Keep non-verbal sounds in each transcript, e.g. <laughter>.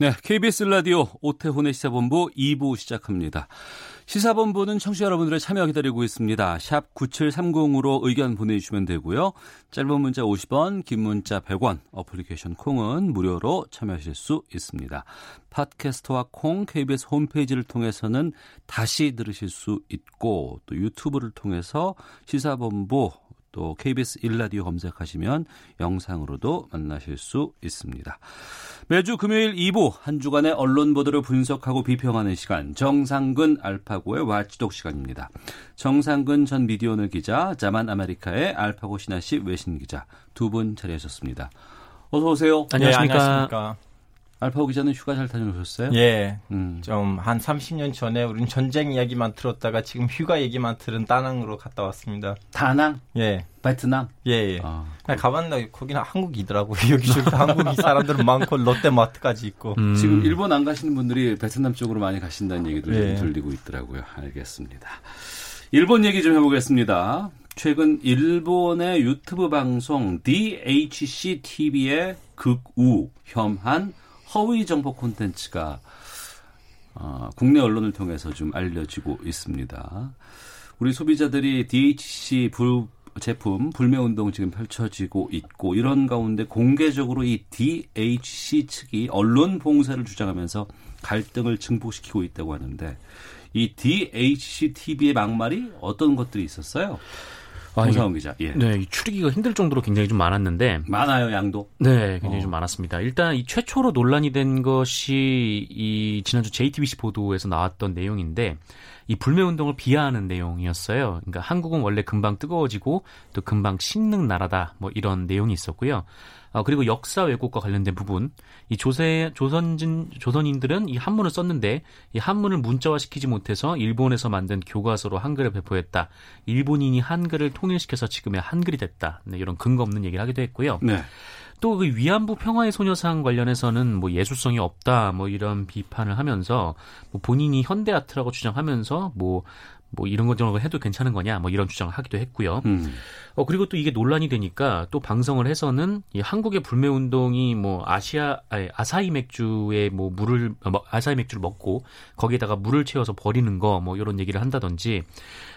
네, KBS 라디오 오태훈의 시사본부 2부 시작합니다. 시사본부는 청취자 여러분들의 참여 기다리고 있습니다. 샵 9730으로 의견 보내주시면 되고요. 짧은 문자 50원, 긴 문자 100원, 어플리케이션 콩은 무료로 참여하실 수 있습니다. 팟캐스트와 콩, KBS 홈페이지를 통해서는 다시 들으실 수 있고 또 유튜브를 통해서 시사본부 또 KBS 일라디오 검색하시면 영상으로도 만나실 수 있습니다. 매주 금요일 2부 한 주간의 언론 보도를 분석하고 비평하는 시간 정상근 알파고의 와치독 시간입니다. 정상근 전 미디어오늘 기자, 자만 아메리카의 알파고 신하 씨 외신 기자 두 분 자리하셨습니다. 어서 오세요. 안녕하십니까. 네, 안녕하십니까. 알파고 기자는 휴가 잘 다녀오셨어요? 예. 음. 좀한 30년 전에 우린 전쟁 이야기만 들었다가 지금 휴가 얘기만 들은 다낭으로 갔다 왔습니다. 다낭? 예. 베트남? 예, 예. 아, 가봤는데 거기는 한국이더라고요. <laughs> 여기저기 한국 사람들은 많고 롯데마트까지 있고. 음. 지금 일본 안 가시는 분들이 베트남 쪽으로 많이 가신다는 얘기도 예. 좀 들리고 있더라고요. 알겠습니다. 일본 얘기 좀 해보겠습니다. 최근 일본의 유튜브 방송 DHC TV의 극우, 혐한 허위 정보 콘텐츠가 어, 국내 언론을 통해서 좀 알려지고 있습니다. 우리 소비자들이 DHC 불 제품 불매 운동 지금 펼쳐지고 있고 이런 가운데 공개적으로 이 DHC 측이 언론 봉쇄를 주장하면서 갈등을 증폭시키고 있다고 하는데 이 DHC TV의 막말이 어떤 것들이 있었어요? 홍사원 기자. 예. 네, 추리기가 힘들 정도로 굉장히 좀 많았는데 많아요, 양도. 네, 굉장히 어. 좀 많았습니다. 일단 이 최초로 논란이 된 것이 이 지난주 JTBC 보도에서 나왔던 내용인데 이 불매 운동을 비하하는 내용이었어요. 그러니까 한국은 원래 금방 뜨거워지고 또 금방 식는 나라다. 뭐 이런 내용이 있었고요. 어, 그리고 역사 왜곡과 관련된 부분, 이 조세 조선진 조선인들은 이 한문을 썼는데 이 한문을 문자화 시키지 못해서 일본에서 만든 교과서로 한글을 배포했다. 일본인이 한글을 통일시켜서 지금의 한글이 됐다. 네, 이런 근거 없는 얘기를 하기도 했고요. 네. 또그 위안부 평화의 소녀상 관련해서는 뭐 예술성이 없다 뭐 이런 비판을 하면서 뭐 본인이 현대 아트라고 주장하면서 뭐 뭐 이런 것 저런 거 해도 괜찮은 거냐 뭐 이런 주장을 하기도 했고요. 음. 어 그리고 또 이게 논란이 되니까 또 방송을 해서는 이 한국의 불매 운동이 뭐 아시아 아니, 아사히 맥주에 뭐 물을 뭐 아사히 맥주를 먹고 거기에다가 물을 채워서 버리는 거 뭐 이런 얘기를 한다든지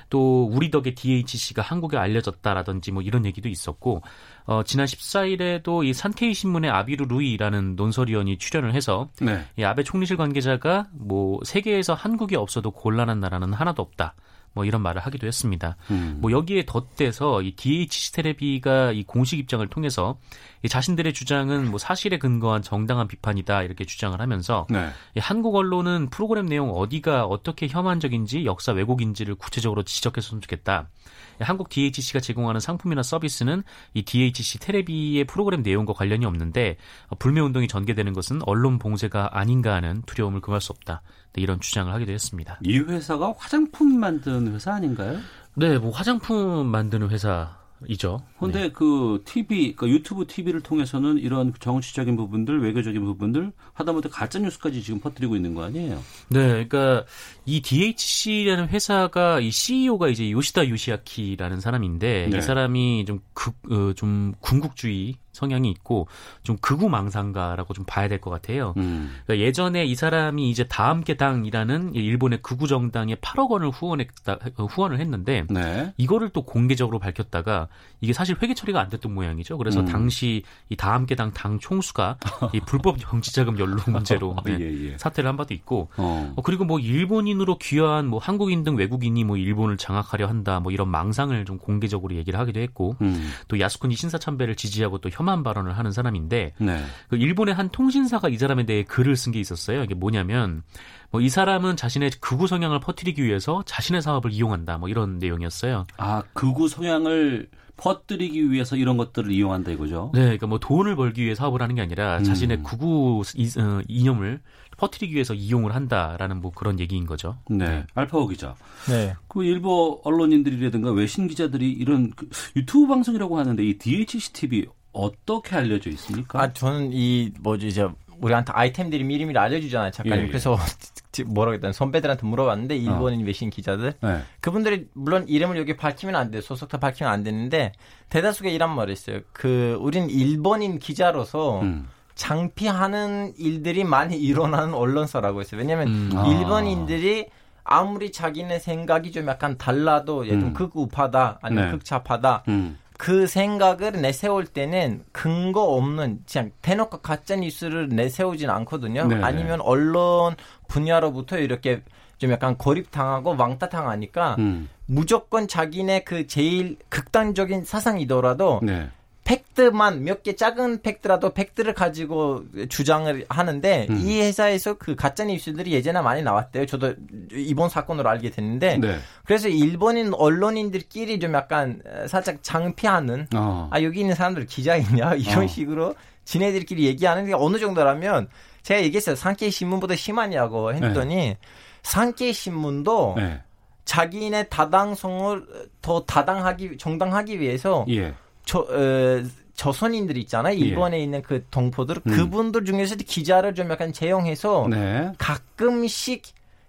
또 우리 덕에 DHC가 한국에 알려졌다라든지 뭐 이런 얘기도 있었고 어, 지난 14일에도 이 산케이 신문의 아비루 루이라는 논설위원이 출연을 해서 네. 이 아베 총리실 관계자가 뭐 세계에서 한국이 없어도 곤란한 나라는 하나도 없다. 뭐 이런 말을 하기도 했습니다. 음. 뭐 여기에 덧대서 이 DHC 테레비가 이 공식 입장을 통해서 이 자신들의 주장은 뭐 사실에 근거한 정당한 비판이다 이렇게 주장을 하면서 네. 이 한국 언론은 프로그램 내용 어디가 어떻게 혐한적인지 역사 왜곡인지를 구체적으로 지적했으면 좋겠다. 한국 DHC가 제공하는 상품이나 서비스는 이 DHC 테레비의 프로그램 내용과 관련이 없는데 불매 운동이 전개되는 것은 언론 봉쇄가 아닌가 하는 두려움을 금할 수 없다. 네, 이런 주장을 하기도 했습니다. 이 회사가 화장품 만드는 회사 아닌가요? 네, 뭐 화장품 만드는 회사 이죠. 그런데 네. 그 TV, 그 유튜브 TV를 통해서는 이런 정치적인 부분들, 외교적인 부분들 하다못해 가짜 뉴스까지 지금 퍼뜨리고 있는 거 아니에요? 네, 그러니까 이 DHC라는 회사가 이 CEO가 이제 요시다 요시아키라는 사람인데 네. 이 사람이 좀 극, 어, 좀 군국주의 성향이 있고 좀 극우망상가라고 좀 봐야 될 것 같아요. 음. 그러니까 예전에 이 사람이 이제 다함께 당이라는 일본의 극우 정당에 8억 원을 후원했다 후원을 했는데 네. 이거를 또 공개적으로 밝혔다가 이게 사실 회계 처리가 안 됐던 모양이죠. 그래서 음. 당시 이 다함께 당당 총수가 이 <laughs> 불법 정치자금 연루 문제로 네, 예, 예. 사퇴를 한 바도 있고 어. 어, 그리고 뭐 일본인으로 귀화한 뭐 한국인 등 외국인이 뭐 일본을 장악하려 한다 뭐 이런 망상을 좀 공개적으로 얘기를 하기도 했고 음. 또 야스쿠니 신사참배를 지지하고 또 혐한 발언을 하는 사람인데 네. 그 일본의 한 통신사가 이 사람에 대해 글을 쓴 게 있었어요. 이게 뭐냐면 뭐 이 사람은 자신의 극우 성향을 퍼뜨리기 위해서 자신의 사업을 이용한다. 뭐 이런 내용이었어요. 아 극우 성향을 퍼뜨리기 위해서 이런 것들을 이용한다 이거죠. 네, 그러니까 뭐 돈을 벌기 위해 사업을 하는 게 아니라 음. 자신의 구구 이, 어, 이념을 퍼뜨리기 위해서 이용을 한다라는 뭐 그런 얘기인 거죠. 네. 알파오 기자. 네. 그 일부 언론인들이라든가 외신 기자들이 이런 그 유튜브 방송이라고 하는데 이 DHC TV 어떻게 알려져 있습니까? 아 저는 이 뭐지 이제 우리한테 아이템들이 미리미리 알려주잖아요 작가님. 예, 예. 그래서 <laughs> 뭐라고 했다 선배들한테 물어봤는데 일본인 어. 외신 기자들 네. 그분들이 물론 이름을 여기 밝히면 안 돼. 소속사 밝히면 안 되는데 대다수가 이란 말이 있어요. 그 우린 일본인 기자로서 음. 장피하는 일들이 많이 일어나는 언론사라고 했어요. 왜냐하면 음. 아. 일본인들이 아무리 자기네 생각이 좀 약간 달라도 들면 음. 극우파다 아니면 네. 극좌파다 음. 그 생각을 내세울 때는 근거 없는 그냥 대놓고 가짜 뉴스를 내세우진 않거든요. 네. 아니면 언론 분야로부터 이렇게 좀 약간 고립당하고 왕따당하니까 음. 무조건 자기네 그 제일 극단적인 사상이더라도 네. 팩트만 몇 개 작은 팩트라도 팩트를 가지고 주장을 하는데 음. 이 회사에서 그 가짜 뉴스들이 예전에 많이 나왔대요. 저도 이번 사건으로 알게 됐는데 네. 그래서 일본인 언론인들끼리 좀 약간 살짝 장피하는 어. 아 여기 있는 사람들 기자이냐 <laughs> 이런 어. 식으로 지네들끼리 얘기하는 게 어느 정도라면 제가 얘기했어요. 산케이 신문보다 심하냐고 했더니 산케이 신문도 네. 자기네 다당성을 더 다당하기 정당하기 위해서 예. 저, 어, 저선인들 있잖아요. 일본에 있는 그 동포들 음. 그분들 중에서 기자를 좀 약간 채용해서 네. 가끔씩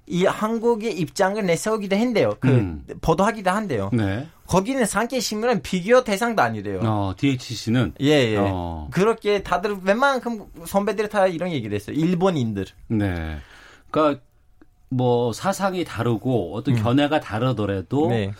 이 한국의 입장을 내세우기도 한대요. 그 음. 보도하기도 한대요. 네. 거기는 산케 신문은 비교 대상도 아니래요. 어, DHC는 예, 예. 어. 그렇게 다들 웬만큼 선배들이 다 이런 얘기를 했어요. 일본인들. 네. 그러니까 뭐 사상이 다르고 어떤 견해가 다르더라도 음. 네.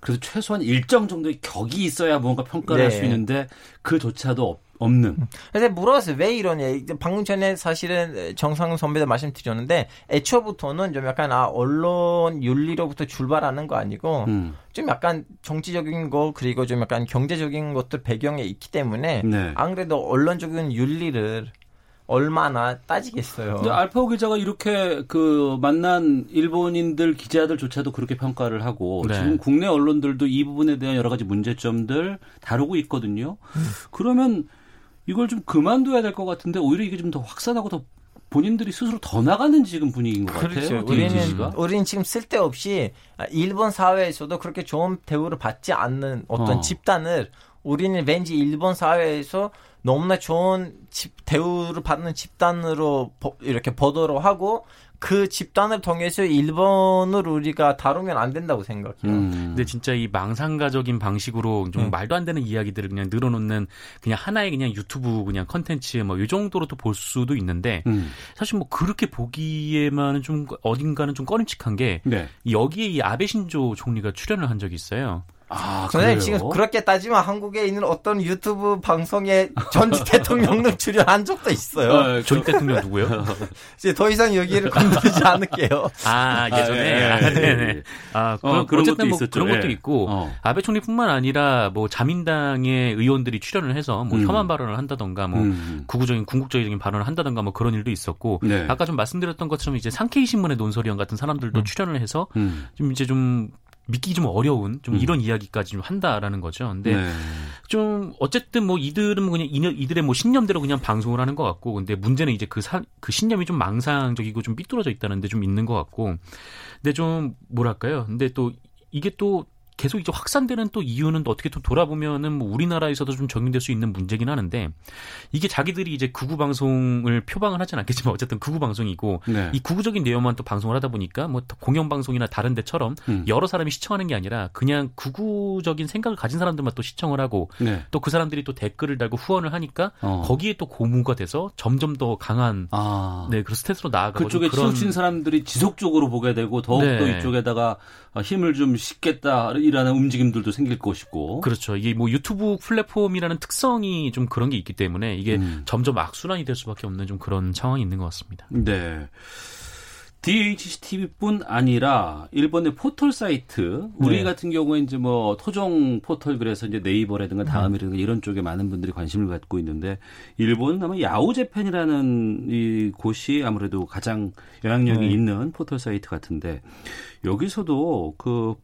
그래도 최소한 일정 정도의 격이 있어야 뭔가 평가를 할 네. 수 있는데 그조차도 없, 없는. 그래서 물어봤어요. 왜 이러냐. 방금 전에 사실은 정상훈 선배도 말씀드렸는데 애초부터는 좀 약간 아 언론 윤리로부터 출발하는 거 아니고 음. 좀 약간 정치적인 거 그리고 좀 약간 경제적인 것들 배경에 있기 때문에 네. 안 그래도 언론적인 윤리를 얼마나 따지겠어요. 알파오 기자가 이렇게 그 만난 일본인들 기자들조차도 그렇게 평가를 하고 네. 지금 국내 언론들도 이 부분에 대한 여러 가지 문제점들 다루고 있거든요. 음. 그러면 이걸 좀 그만둬야 될 것 같은데 오히려 이게 좀 더 확산하고 더 본인들이 스스로 더 나가는 지금 분위기인 것 그렇죠. 같아요. 우리는 DHC가. 우리는 지금 쓸데없이 일본 사회에서도 그렇게 좋은 대우를 받지 않는 어떤 어. 집단을 우리는 왠지 일본 사회에서 너무나 좋은 집, 대우를 받는 집단으로 보- 이렇게 보도를 하고 그 집단을 통해서 일본을 우리가 다루면 안 된다고 생각해요. 음. 근데 진짜 이 망상가적인 방식으로 좀 음. 말도 안 되는 이야기들을 그냥 늘어놓는 그냥 하나의 그냥 유튜브 그냥 컨텐츠 뭐 이 정도로 또 볼 수도 있는데 음. 사실 뭐 그렇게 보기에만은 좀 어딘가는 좀 꺼림칙한 게 네. 여기에 이 아베 신조 총리가 출연을 한 적이 있어요. 아, 선생님 그래요? 지금 그렇게 따지면 한국에 있는 어떤 유튜브 방송에 전 <laughs> 대통령도 출연한 적도 있어요. 어, 전 대통령 <laughs> 누구요? 이제 더 이상 여기를 건드리지 않을게요. 아 예전에 예, 예, 아, 예, 네네. 예. 아 어, 그런 그런 어쨌든 것도 뭐 있었죠. 그런 것도 예. 있고 어. 아베 총리뿐만 아니라 뭐 자민당의 의원들이 출연을 해서 뭐 음. 혐한 발언을 한다던가 뭐 음. 구구적인 궁극적인 발언을 한다던가 뭐 그런 일도 있었고 네. 아까 좀 말씀드렸던 것처럼 이제 상케이 신문의 논설위원 같은 사람들도 음. 출연을 해서 음. 좀 이제 좀 믿기 좀 어려운 좀 음. 이런 이야기까지 좀 한다라는 거죠. 근데 네. 좀 어쨌든 뭐 이들은 뭐 그냥 이들의 뭐 신념대로 그냥 방송을 하는 것 같고 근데 문제는 이제 그, 사, 그 신념이 좀 망상적이고 좀 삐뚤어져 있다는 데 좀 있는 것 같고 근데 좀 뭐랄까요 근데 또 이게 또 계속 이제 확산되는 또 이유는 또 어떻게 또 돌아보면은 뭐 우리나라에서도 좀 적용될 수 있는 문제긴 하는데 이게 자기들이 이제 극우 방송을 표방을 하진 않겠지만 어쨌든 극우 방송이고 네. 이 극우적인 내용만 또 방송을 하다 보니까 뭐 공영 방송이나 다른 데처럼 음. 여러 사람이 시청하는 게 아니라 그냥 극우적인 생각을 가진 사람들만 또 시청을 하고 네. 또그 사람들이 또 댓글을 달고 후원을 하니까 어. 거기에 또 고무가 돼서 점점 더 강한 아. 네 그런 스탯으로 나아가고 그쪽에 그런 치우친 사람들이 지속적으로 보게 되고 더욱더 네. 이쪽에다가 힘을 좀 싣겠다 라는 움직임들도 생길 것이고. 그렇죠. 이게 뭐 유튜브 플랫폼이라는 특성이 좀 그런 게 있기 때문에 이게 음. 점점 악순환이 될 수밖에 없는 좀 그런 상황이 있는 것 같습니다. 네. DHCTV뿐 아니라 일본의 포털 사이트 우리 네. 같은 경우에 이제 뭐 토종 포털 그래서 이제 네이버라든가 네. 다음이라든가 이런 쪽에 많은 분들이 관심을 갖고 있는데 일본은 아마 야후 재팬이라는 이 곳이 아무래도 가장 영향력이 네. 있는 포털 사이트 같은데 여기서도 그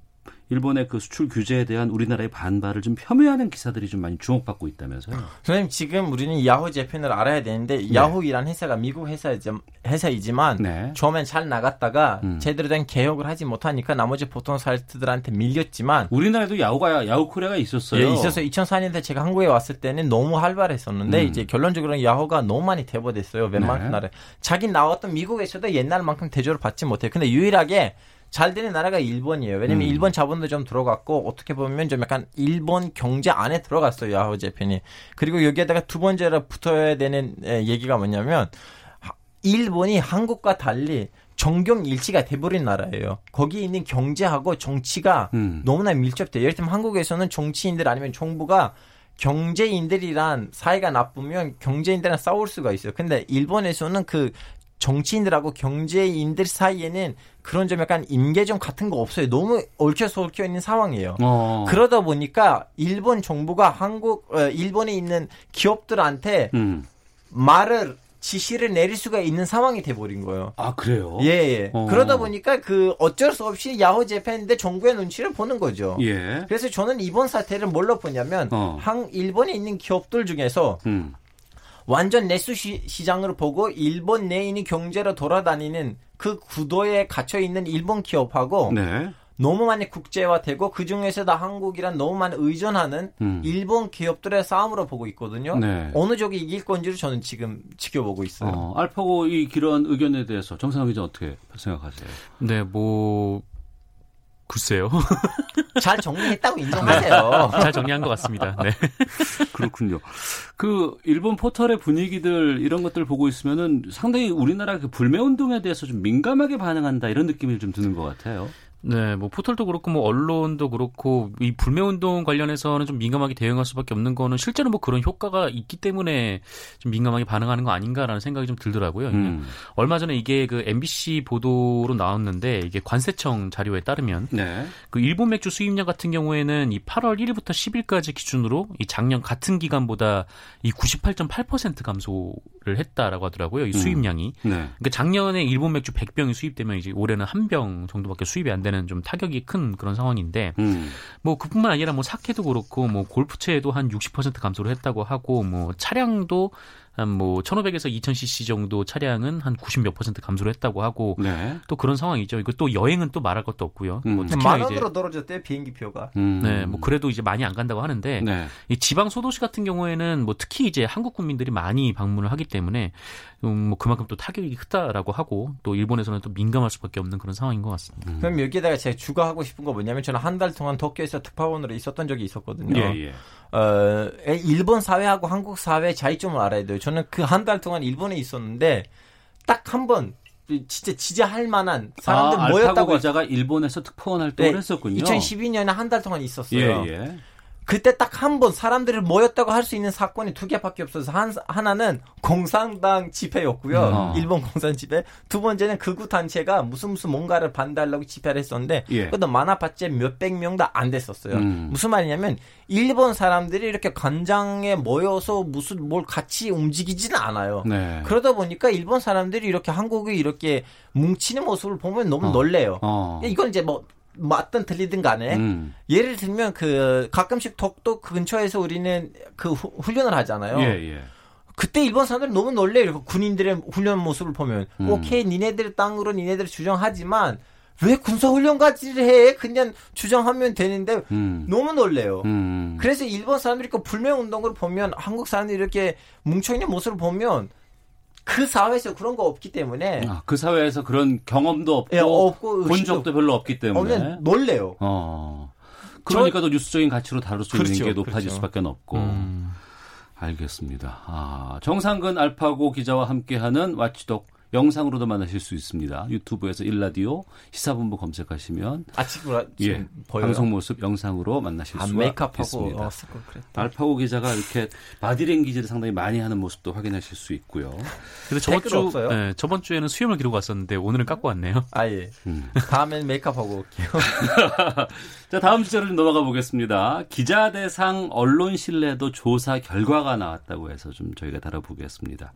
일본의 그 수출 규제에 대한 우리나라의 반발을 좀 폄훼하는 기사들이 좀 많이 주목받고 있다면서요. 선생님 지금 우리는 야후 재팬을 알아야 되는데 야후이란 회사가 미국 회사이지, 회사이지만 네. 처음엔 잘 나갔다가 음. 제대로 된 개혁을 하지 못하니까 나머지 보통 사이트들한테 밀렸지만 우리나라에도 야후가 야후 코리아가 있었어요. 예, 있어서 2004년대 제가 한국에 왔을 때는 너무 활발했었는데 음. 이제 결론적으로 야후가 너무 많이 대버됐어요. 웬만큼 네. 나라. 자기 나왔던 미국에서도 옛날만큼 대접을 받지 못해요. 근데 유일하게 잘 되는 나라가 일본이에요. 왜냐면 음. 일본 자본도 좀 들어갔고 어떻게 보면 좀 약간 일본 경제 안에 들어갔어요. 야후 재팬이. 그리고 여기에다가 두 번째로 붙어야 되는 에, 얘기가 뭐냐면 하- 일본이 한국과 달리 정경 일치가 돼버린 나라예요. 거기 있는 경제하고 정치가 음. 너무나 밀접돼요. 예를 들면 한국에서는 정치인들 아니면 정부가 경제인들이란 사이가 나쁘면 경제인들이랑 싸울 수가 있어요. 근데 일본에서는 그 정치인들하고 경제인들 사이에는 그런 좀 약간 임계점 같은 거 없어요. 너무 얽혀서 얽혀 있는 상황이에요. 어. 그러다 보니까 일본 정부가 한국 어, 일본에 있는 기업들한테 음. 말을 지시를 내릴 수가 있는 상황이 돼 버린 거예요. 아 그래요? 예, 예. 어. 그러다 보니까 그 어쩔 수 없이 야후 재팬인데 정부의 눈치를 보는 거죠. 예. 그래서 저는 이번 사태를 뭘로 보냐면 어. 한 일본에 있는 기업들 중에서 음. 완전 내수 시, 시장으로 보고 일본 있는 경제로 돌아다니는 그 구도에 갇혀 있는 일본 기업하고 네. 너무 많이 국제화되고 그 중에서도 한국이란 너무 많이 의존하는 음. 일본 기업들의 싸움으로 보고 있거든요. 네. 어느 쪽이 이길 건지를 저는 지금 지켜보고 있어요. 어, 알파고 이 그런 의견에 대해서 정상훈 기자 어떻게 생각하세요? 네, 뭐 글쎄요. <laughs> 잘 정리했다고 인정하세요. 잘 정리한 것 같습니다. 네. <laughs> 그렇군요. 그 일본 포털의 분위기들 이런 것들 보고 있으면은 상당히 우리나라 그 불매 운동에 대해서 좀 민감하게 반응한다 이런 느낌이 좀 드는 것 같아요. 네, 뭐 포털도 그렇고 뭐 언론도 그렇고 이 불매 운동 관련해서는 좀 민감하게 대응할 수밖에 없는 거는 실제로 뭐 그런 효과가 있기 때문에 좀 민감하게 반응하는 거 아닌가라는 생각이 좀 들더라고요. 음. 얼마 전에 이게 그 MBC 보도로 나왔는데 이게 관세청 자료에 따르면 네. 그 일본 맥주 수입량 같은 경우에는 이 8월 1일부터 10일까지 기준으로 이 작년 같은 기간보다 이 98.8% 감소를 했다라고 하더라고요. 이 수입량이. 네. 그러니까 작년에 일본 맥주 100병이 수입되면 이제 올해는 한 병 정도밖에 수입이 안 되는 좀 타격이 큰 그런 상황인데 음. 뭐 그뿐만 아니라 뭐 사케도 그렇고 뭐 골프채도 한 60% 감소를 했다고 하고 뭐 차량도 한뭐 1,500에서 2,000cc 정도 차량은 한 90 몇 퍼센트 감소를 했다고 하고 네. 또 그런 상황이죠. 이거 또 여행은 또 말할 것도 없고요. 음. 뭐 만 원으로 떨어졌대요 비행기 표가. 음. 네, 뭐 그래도 이제 많이 안 간다고 하는데 네. 이 지방 소도시 같은 경우에는 뭐 특히 이제 한국 국민들이 많이 방문을 하기 때문에 음, 뭐 그만큼 또 타격이 크다라고 하고 또 일본에서는 또 민감할 수밖에 없는 그런 상황인 것 같습니다. 그럼 여기에다가 제가 추가하고 싶은 거 뭐냐면 저는 한 달 동안 도쿄에서 특파원으로 있었던 적이 있었거든요. 예, 예. 어, 일본 사회하고 한국 사회의 차이점을 알아야 돼요. 저는 그 한 달 동안 일본에 있었는데 딱 한 번 진짜 지지할 만한 사람들 아, 모였다고 알파고 기자가 일본에서 특파원 활동을 네, 했었군요. 2012년에 한 달 동안 있었어요. 예, 예. 그때 딱 한 번 사람들이 모였다고 할 수 있는 사건이 두 개밖에 없어서 한, 하나는 공산당 집회였고요. 어. 일본 공산 집회. 두 번째는 극우 단체가 무슨 무슨 뭔가를 반대하려고 집회를 했었는데 예. 그것도 많아봤자 몇백 명도 안 됐었어요. 음. 무슨 말이냐면 일본 사람들이 이렇게 관장에 모여서 무슨 뭘 같이 움직이지는 않아요. 네. 그러다 보니까 일본 사람들이 이렇게 한국에 이렇게 뭉치는 모습을 보면 너무 어. 놀래요. 어. 이건 이제 뭐 맞든 틀리든 간에 음. 예를 들면 그 가끔씩 덕도 근처에서 우리는 그 후- 훈련을 하잖아요. 예, 예. 그때 일본 사람들이 너무 놀래요. 이렇게 군인들의 훈련 모습을 보면 음. 오케이 니네들 땅으로 니네들 주장하지만 왜 군사 훈련까지를 해? 그냥 주장하면 되는데 음. 너무 놀래요. 음. 그래서 일본 사람들이 그 불매 운동을 보면 한국 사람들이 이렇게 뭉쳐 있는 모습을 보면 그 사회에서 그런 거 없기 때문에 아, 그 사회에서 그런 경험도 없고, 예, 없고 본 적도 별로 없기 때문에. 놀래요. 어. 그러니까 더 뉴스적인 가치로 다룰 수 있는 그렇죠, 게 높아질 그렇죠. 수밖에 없고. 음. 알겠습니다. 아, 정상근 알파고 기자와 함께하는 와치독 영상으로도 만나실 수 있습니다. 유튜브에서 일라디오 시사본부 검색하시면 아침으로 예, 보여요. 방송 모습 영상으로 만나실 아, 수가 메이크업하고 있습니다. 어. 알파고 기자가 이렇게 바디랭귀지를 상당히 많이 하는 모습도 확인하실 수 있고요. 그래서 저번 주 없어요? 네, 저번 주에는 수염을 기르고 왔었는데 오늘은 깎고 왔네요. <laughs> 아 예. 음. 다음엔 메이크업하고 올게요. <laughs> <laughs> 자, 다음 주제로 좀 넘어가 보겠습니다. 기자 대상 언론 신뢰도 조사 결과가 나왔다고 해서 좀 저희가 다뤄보겠습니다.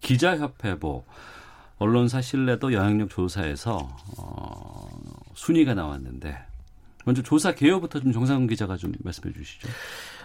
기자협회보 언론사 신뢰도 영향력 조사에서 어, 순위가 나왔는데 먼저 조사 개요부터 좀 정상훈 기자가 좀 말씀해 주시죠.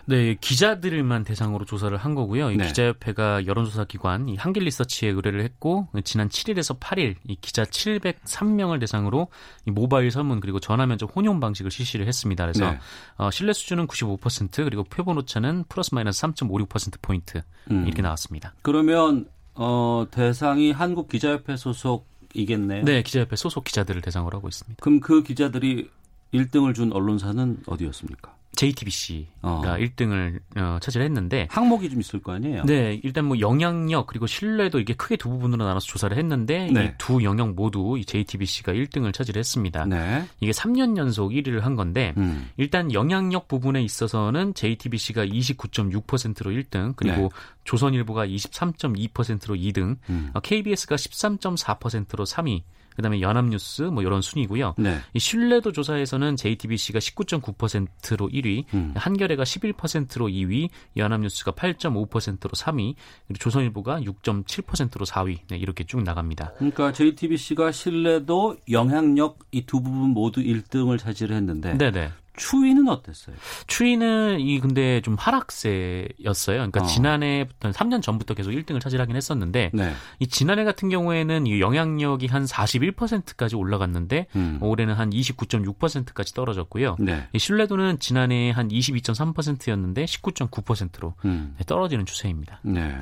네, 기자들만 대상으로 조사를 한 거고요. 이 네. 기자협회가 여론조사 기관 이 한길 리서치에 의뢰를 했고 지난 7일에서 8일 이 기자 703명을 대상으로 이 모바일 설문 그리고 전화 면접 혼용 방식을 실시를 했습니다. 그래서 네. 어, 신뢰 수준은 95% 그리고 표본 오차는 플러스 마이너스 3.56% 포인트 음. 이렇게 나왔습니다. 그러면 어, 대상이 한국 기자협회 소속이겠네요. 네, 기자협회 소속 기자들을 대상으로 하고 있습니다. 그럼 그 기자들이 1등을 준 언론사는 어디였습니까? JTBC가 어. 1등을 어, 차지를 했는데 항목이 좀 있을 거 아니에요? 네, 일단 뭐 영향력 그리고 신뢰도 이게 크게 두 부분으로 나눠서 조사를 했는데 네. 이두 영역 모두 이 JTBC가 1등을 차지를 했습니다. 네. 이게 3년 연속 1위를 한 건데 음. 일단 영향력 부분에 있어서는 JTBC가 29.6%로 1등 그리고 네. 조선일보가 23.2%로 2등 음. 어, KBS가 13.4%로 3위 그다음에 연합뉴스 뭐 이런 순위고요. 네. 이 신뢰도 조사에서는 JTBC가 19.9%로 1위, 음. 한겨레가 11%로 2위, 연합뉴스가 8.5%로 3위, 그리고 조선일보가 6.7%로 4위. 네, 이렇게 쭉 나갑니다. 그러니까 JTBC가 신뢰도 영향력 이 두 부분 모두 1등을 차지를 했는데 네, 네. 추위는 어땠어요? 추이는 이 근데 좀 하락세였어요. 그러니까 어. 지난해부터 3년 전부터 계속 1등을 차지하긴 했었는데 네. 이 지난해 같은 경우에는 이 영향력이 한 41%까지 올라갔는데 음. 올해는 한 29.6%까지 떨어졌고요. 네. 이 신뢰도는 지난해 한 22.3%였는데 19.9%로 음. 떨어지는 추세입니다. 네.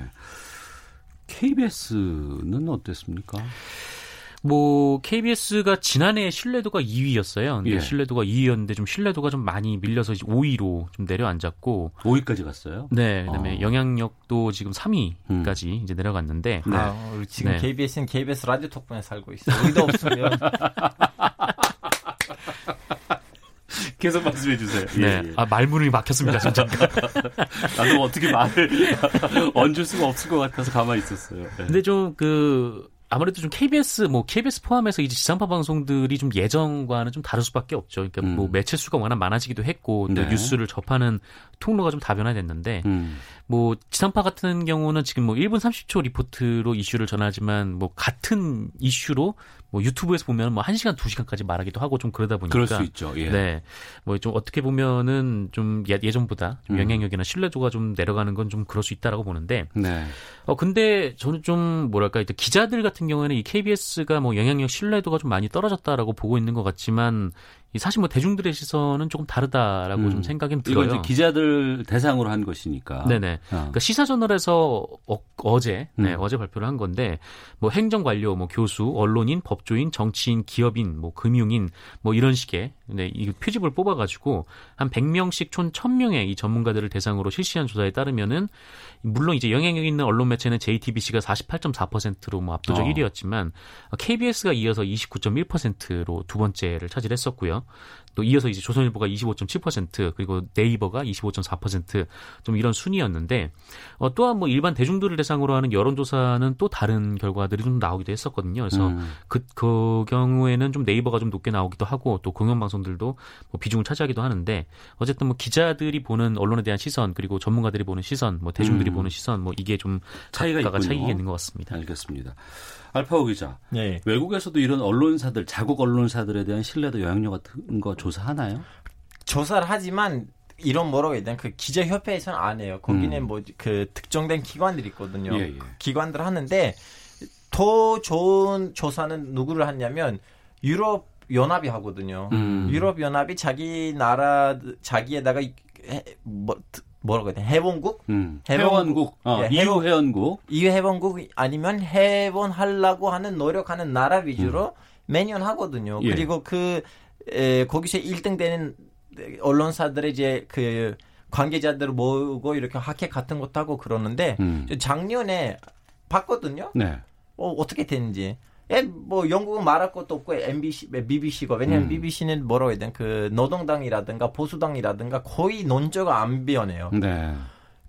KBS는 어땠습니까? 뭐 KBS가 지난해 신뢰도가 2위였어요. 근데 예. 신뢰도가 2위였는데 좀 신뢰도가 좀 많이 밀려서 5위로 좀 내려앉았고 5위까지 갔어요. 네, 그다음에 어. 영향력도 지금 3위까지 이제 내려갔는데 네. 아, 우리 지금 네. KBS는 KBS 라디오 덕분에 살고 있어. 우리도 없으면 <laughs> 계속 말씀해 주세요. 네. 아, 말문이 막혔습니다, 진짜. <laughs> 나도 어떻게 말을 <laughs> 얹을 수가 없을 것 같아서 가만히 있었어요. 네. 근데 좀 그 아무래도 좀 KBS 뭐 KBS 포함해서 이제 지상파 방송들이 좀 예전과는 좀 다를 수밖에 없죠. 그러니까 뭐 음. 매체 수가 워낙 많아지기도 했고 또 네. 뉴스를 접하는 통로가 좀 다변화됐는데 음. 뭐 지상파 같은 경우는 지금 뭐 1분 30초 리포트로 이슈를 전하지만 뭐 같은 이슈로 뭐 유튜브에서 보면 뭐 1시간, 2시간까지 말하기도 하고 좀 그러다 보니까 그럴 수 있죠. 예. 네. 뭐 좀 어떻게 보면은 좀 예- 예전보다 좀 음. 영향력이나 신뢰도가 좀 내려가는 건 좀 그럴 수 있다라고 보는데 네. 어 근데 저는 좀 뭐랄까 이제 기자들 같은 경우에는 이 KBS가 뭐 영향력 신뢰도가 좀 많이 떨어졌다라고 보고 있는 것 같지만 이 사실 뭐 대중들의 시선은 조금 다르다라고 음. 좀 생각은 이건 들어요. 이제 기자들 대상으로 한 것이니까. 네네. 어. 그러니까 시사저널에서 어, 제 네, 음. 어제 발표를 한 건데 뭐 행정관료, 뭐 교수, 언론인, 법조인, 정치인, 기업인, 뭐 금융인 뭐 이런 식의 네, 이 표집을 뽑아가지고 한 100명씩 총 1000명의 이 전문가들을 대상으로 실시한 조사에 따르면은 물론 이제 영향력 있는 언론 매체는 JTBC가 48.4%로 뭐 압도적 어. 1위였지만 KBS가 이어서 29.1%로 두 번째를 차지했었고요. 또 이어서 이제 조선일보가 25.7% 그리고 네이버가 25.4%좀 이런 순이었는데 어, 또한 뭐 일반 대중들을 대상으로 하는 여론조사는 또 다른 결과들이 좀 나오기도 했었거든요. 그래서 음. 그, 그 경우에는 좀 네이버가 좀 높게 나오기도 하고 또 공영방송들도 뭐 비중을 차지하기도 하는데 어쨌든 뭐 기자들이 보는 언론에 대한 시선 그리고 전문가들이 보는 시선 뭐 대중들이 음. 보는 시선 뭐 이게 좀 차이가 있군요. 차이가 있는 것 같습니다. 알겠습니다. 알파오 기자. 네. 외국에서도 이런 언론사들, 자국 언론사들에 대한 신뢰도 영향력 같은 거 조사하나요? 조사를 하지만 이런 뭐라고 해야 되나 그 기자협회에서는 안 해요. 거기는 음. 뭐그 특정된 기관들이 있거든요. 예, 예. 그 기관들 하는데 더 좋은 조사는 누구를 하냐면 유럽 연합이 하거든요. 음. 유럽 연합이 자기 나라 자기에다가 뭐 뭐라고 해야 되나 해본국 음. 해본- 회원국, 어, 예, EU 해본- 회원국. 이 해본국 아니면 해본하려고 하는 노력하는 나라 위주로 매년 하거든요. 예. 그리고 그 에, 거기서 1등 되는 언론사들의 이제 그 관계자들 을 모으고 이렇게 학회 같은 것도 하고 그러는데 음. 작년에 봤거든요. 네. 어, 어떻게 됐는지. 예, 뭐 영국은 말할 것도 없고 MBC, BBC가 왜냐면 음. BBC는 뭐라고 해야 되나 그 노동당이라든가 보수당이라든가 거의 논조가 안 변해요. 네.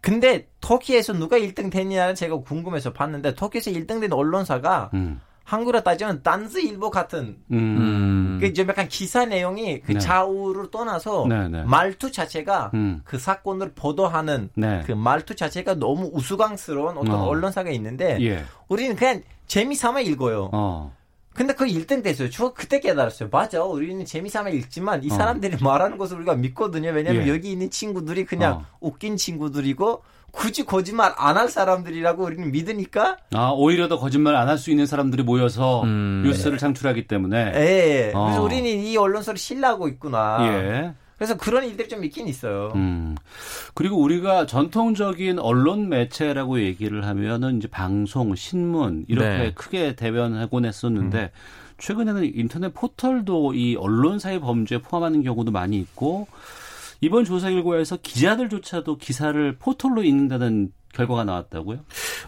근데 터키에서 누가 1등 됐냐는 제가 궁금해서 봤는데 터키에서 1등 된 언론사가 음. 한국으로 따지면 딴스 일보 같은 음. 그좀 약간 기사 내용이 그 네. 좌우를 떠나서 네, 네. 말투 자체가 음. 그 사건을 보도하는 네. 그 말투 자체가 너무 우스꽝스러운 어떤 어. 언론사가 있는데 예. 우리는 그냥 재미삼아 읽어요. 어. 근데 그 1등 됐어요. 저 그때 깨달았어요. 맞아. 우리는 재미삼아 읽지만 이 어. 사람들이 말하는 것을 우리가 믿거든요. 왜냐면 예. 여기 있는 친구들이 그냥 어. 웃긴 친구들이고 굳이 거짓말 안 할 사람들이라고 우리는 믿으니까 아, 오히려 더 거짓말 안 할 수 있는 사람들이 모여서 음. 뉴스를 창출하기 때문에. 예. 그래서 어. 우리는 이 언론사를 신뢰하고 있구나. 예. 그래서 그런 일들이 좀 있긴 있어요. 음. 그리고 우리가 전통적인 언론 매체라고 얘기를 하면은 이제 방송, 신문 이렇게 네. 크게 대변하곤 했었는데 최근에는 인터넷 포털도 이 언론사의 범죄에 포함하는 경우도 많이 있고 이번 조사 결과에서 기자들조차도 기사를 포털로 읽는다는 결과가 나왔다고요?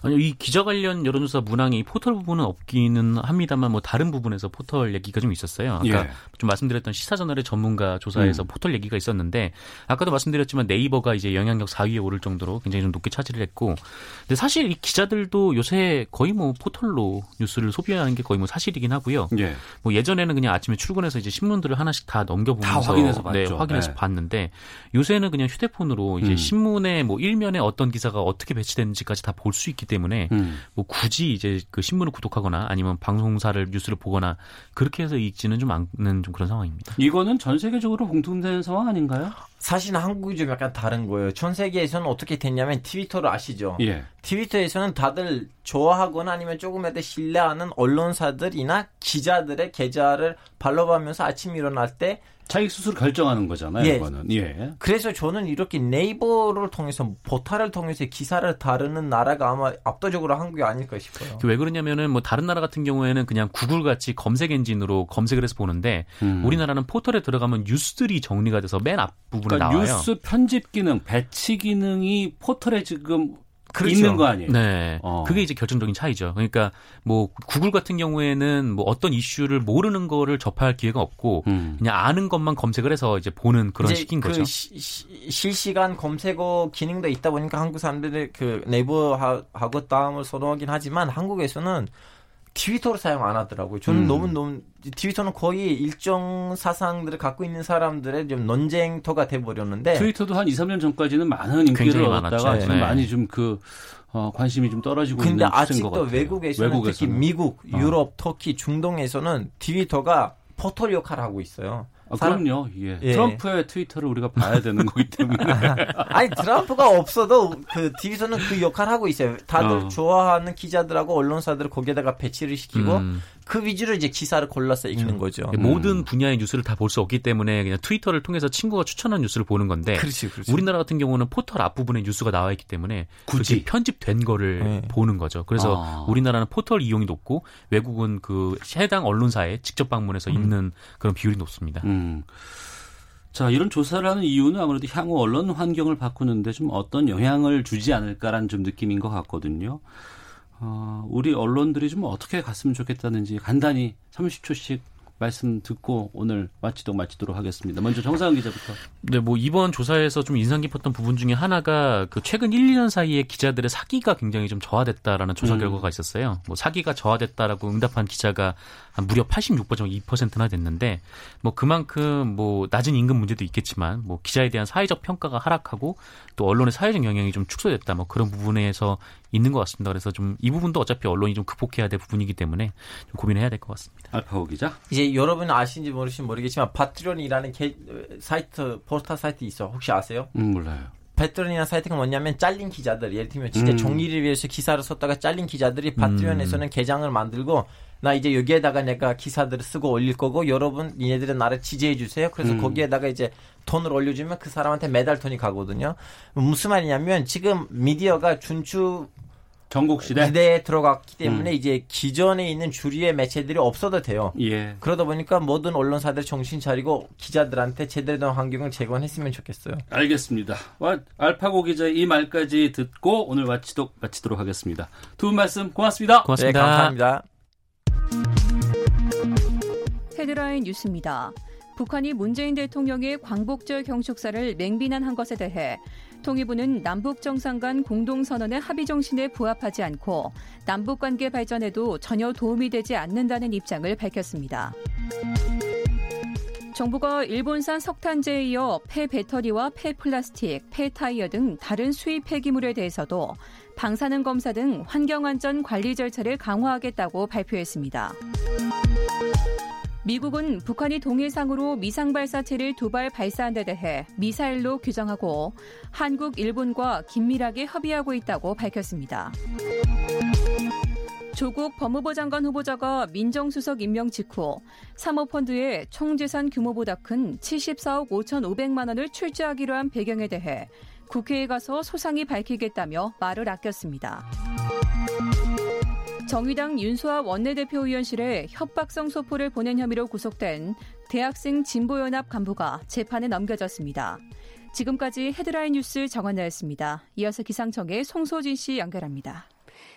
아니요, 이 기자 관련 여론조사 문항에 이 포털 부분은 없기는 합니다만 뭐 다른 부분에서 포털 얘기가 좀 있었어요. 아까 예. 좀 말씀드렸던 시사저널의 전문가 조사에서 음. 포털 얘기가 있었는데 아까도 말씀드렸지만 네이버가 이제 영향력 4위에 오를 정도로 굉장히 좀 높게 차지를 했고 근데 사실 이 기자들도 요새 거의 뭐 포털로 뉴스를 소비하는 게 거의 뭐 사실이긴 하고요. 예. 뭐 예전에는 그냥 아침에 출근해서 이제 신문들을 하나씩 다 넘겨보면서 다 확인해서 네, 봤죠. 확인해서 네. 봤는데 요새는 그냥 휴대폰으로 이제 음. 신문에 뭐 일면에 어떤 기사가 어떻게 배치됐는지까지 다 볼 수 있기 때문에 음. 뭐 굳이 이제 그 신문을 구독하거나 아니면 방송사를 뉴스를 보거나 그렇게 해서 읽지는 좀 않는 좀 그런 상황입니다. 이거는 전 세계적으로 공통된 상황 아닌가요? 사실은 한국이 좀 약간 다른 거예요. 전 세계에서는 어떻게 됐냐면 트위터를 아시죠? 예. 트위터에서는 다들 좋아하거나 아니면 조금이라도 신뢰하는 언론사들이나 기자들의 계좌를 발로하면서 아침 일어날 때 자기 스스로 결정하는 거잖아요. 예. 이거는. 예. 그래서 저는 이렇게 네이버를 통해서 포탈을 통해서 기사를 다루는 나라가 아마 압도적으로 한국이 아닐까 싶어요. 왜 그러냐면은 뭐 다른 나라 같은 경우에는 그냥 구글 같이 검색 엔진으로 검색을 해서 보는데 음. 우리나라는 포털에 들어가면 뉴스들이 정리가 돼서 맨 앞 부분에 그러니까 나와요. 뉴스 편집 기능, 배치 기능이 포털에 지금 그렇죠. 있는 거 아니에요? 네. 어. 그게 이제 결정적인 차이죠. 그러니까 뭐 구글 같은 경우에는 뭐 어떤 이슈를 모르는 거를 접할 기회가 없고 음. 그냥 아는 것만 검색을 해서 이제 보는 그런 이제 식인 그 거죠. 시- 시- 실시간 검색어 기능도 있다 보니까 한국 사람들이 그 네이버하고 다음을 선호하긴 하지만 한국에서는 트위터를 사용 안 하더라고요. 저는 음. 너무 너무 트위터는 거의 일정 사상들을 갖고 있는 사람들의 좀 논쟁터가 돼 버렸는데 트위터도 한 2, 3년 전까지는 많은 인기를 얻었다가. 지금 네. 많이 좀그 어, 관심이 좀 떨어지고 근데 있는 추세인 것 아직도 같아요. 외국에서는, 특히 외국에서는. 미국, 어. 유럽, 터키, 중동에서는 트위터가 포털 역할을 하고 있어요. 아, 그럼요. 예. 예. 트럼프의 트위터를 우리가 봐야 되는 거기 때문에. <laughs> 아니 트럼프가 없어도 그 TV에서는 그 역할 하고 있어요. 다들 어. 좋아하는 기자들하고 언론사들을 거기에다가 배치를 시키고 음. 그 위주로 이제 기사를 골라서 읽는 거죠. 음. 모든 분야의 뉴스를 다 볼 수 없기 때문에 그냥 트위터를 통해서 친구가 추천한 뉴스를 보는 건데 그렇지, 그렇지. 우리나라 같은 경우는 포털 앞부분에 뉴스가 나와 있기 때문에 굳이. 편집된 거를 네. 보는 거죠. 그래서 아. 우리나라는 포털 이용이 높고 외국은 그 해당 언론사에 직접 방문해서 읽는 그런 비율이 높습니다. 음. 자, 이런 조사를 하는 이유는 아무래도 향후 언론 환경을 바꾸는데 좀 어떤 영향을 주지 않을까라는 좀 느낌인 것 같거든요. 어, 우리 언론들이 좀 어떻게 갔으면 좋겠다는지 간단히 30초씩 말씀 듣고 오늘 마치도록 마치도록 하겠습니다. 먼저 정상은 기자부터. 네, 뭐 이번 조사에서 좀 인상 깊었던 부분 중에 하나가 그 최근 1, 2년 사이에 기자들의 사기가 굉장히 좀 저하됐다라는 조사 음. 결과가 있었어요. 뭐 사기가 저하됐다라고 응답한 기자가 한 무려 86.2%나 됐는데 뭐 그만큼 뭐 낮은 임금 문제도 있겠지만 뭐 기자에 대한 사회적 평가가 하락하고 또 언론의 사회적 영향이 좀 축소됐다 뭐 그런 부분에서 있는 것 같습니다. 그래서 좀 이 부분도 어차피 언론이 좀 극복해야 될 부분이기 때문에 좀 고민해야 될 것 같습니다. 알파고 기자. 이제 여러분 아시는지 모르시면 모르겠지만 Patreon이라는 게, 사이트 포스터 사이트 있어. 혹시 아세요? 음, 몰라요. Patreon이라는 사이트가 뭐냐면 잘린 기자들 예를 들면 진짜 음. 정의를 위해서 기사를 썼다가 잘린 기자들이 Patreon에서는 계정을 만들고 나 이제 여기에다가 내가 기사들을 쓰고 올릴 거고 여러분 니네들은 나를 지지해 주세요. 그래서 음. 거기에다가 이제 돈을 올려주면 그 사람한테 매달 돈이 가거든요. 무슨 말이냐면 지금 미디어가 준추 전국 시대. 시대에 들어갔기 때문에 음. 이제 기존에 있는 주류의 매체들이 없어도 돼요. 예. 그러다 보니까 모든 언론사들이 정신 차리고 기자들한테 제대로 된 환경을 제공했으면 좋겠어요. 알겠습니다. 와, 알파고 기자의 이 말까지 듣고 오늘 마치도록 마치도록 하겠습니다. 두 분 말씀 고맙습니다. 고맙습니다. 네, 감사합니다. 헤드라인 뉴스입니다. 북한이 문재인 대통령의 광복절 경축사를 맹비난한 것에 대해 통일부는 남북 정상 간 공동선언의 합의 정신에 부합하지 않고 남북 관계 발전에도 전혀 도움이 되지 않는다는 입장을 밝혔습니다. 정부가 일본산 석탄재에 이어 폐 배터리와 폐 플라스틱, 폐 타이어 등 다른 수입 폐기물에 대해서도 방사능 검사 등 환경안전 관리 절차를 강화하겠다고 발표했습니다. 미국은 북한이 동해상으로 미상 발사체를 두 발 발사한 데 대해 미사일로 규정하고 한국, 일본과 긴밀하게 협의하고 있다고 밝혔습니다. 조국 법무부 장관 후보자가 민정수석 임명 직후 사모펀드의 총재산 규모보다 큰 74억 5,500만 원을 출자하기로 한 배경에 대해 국회에 가서 소상히 밝히겠다며 말을 아꼈습니다. 정의당 윤수아 원내대표 의원실에 협박성 소포를 보낸 혐의로 구속된 대학생 진보연합 간부가 재판에 넘겨졌습니다. 지금까지 헤드라인 뉴스 정한나였습니다. 이어서 기상청의 송소진 씨 연결합니다.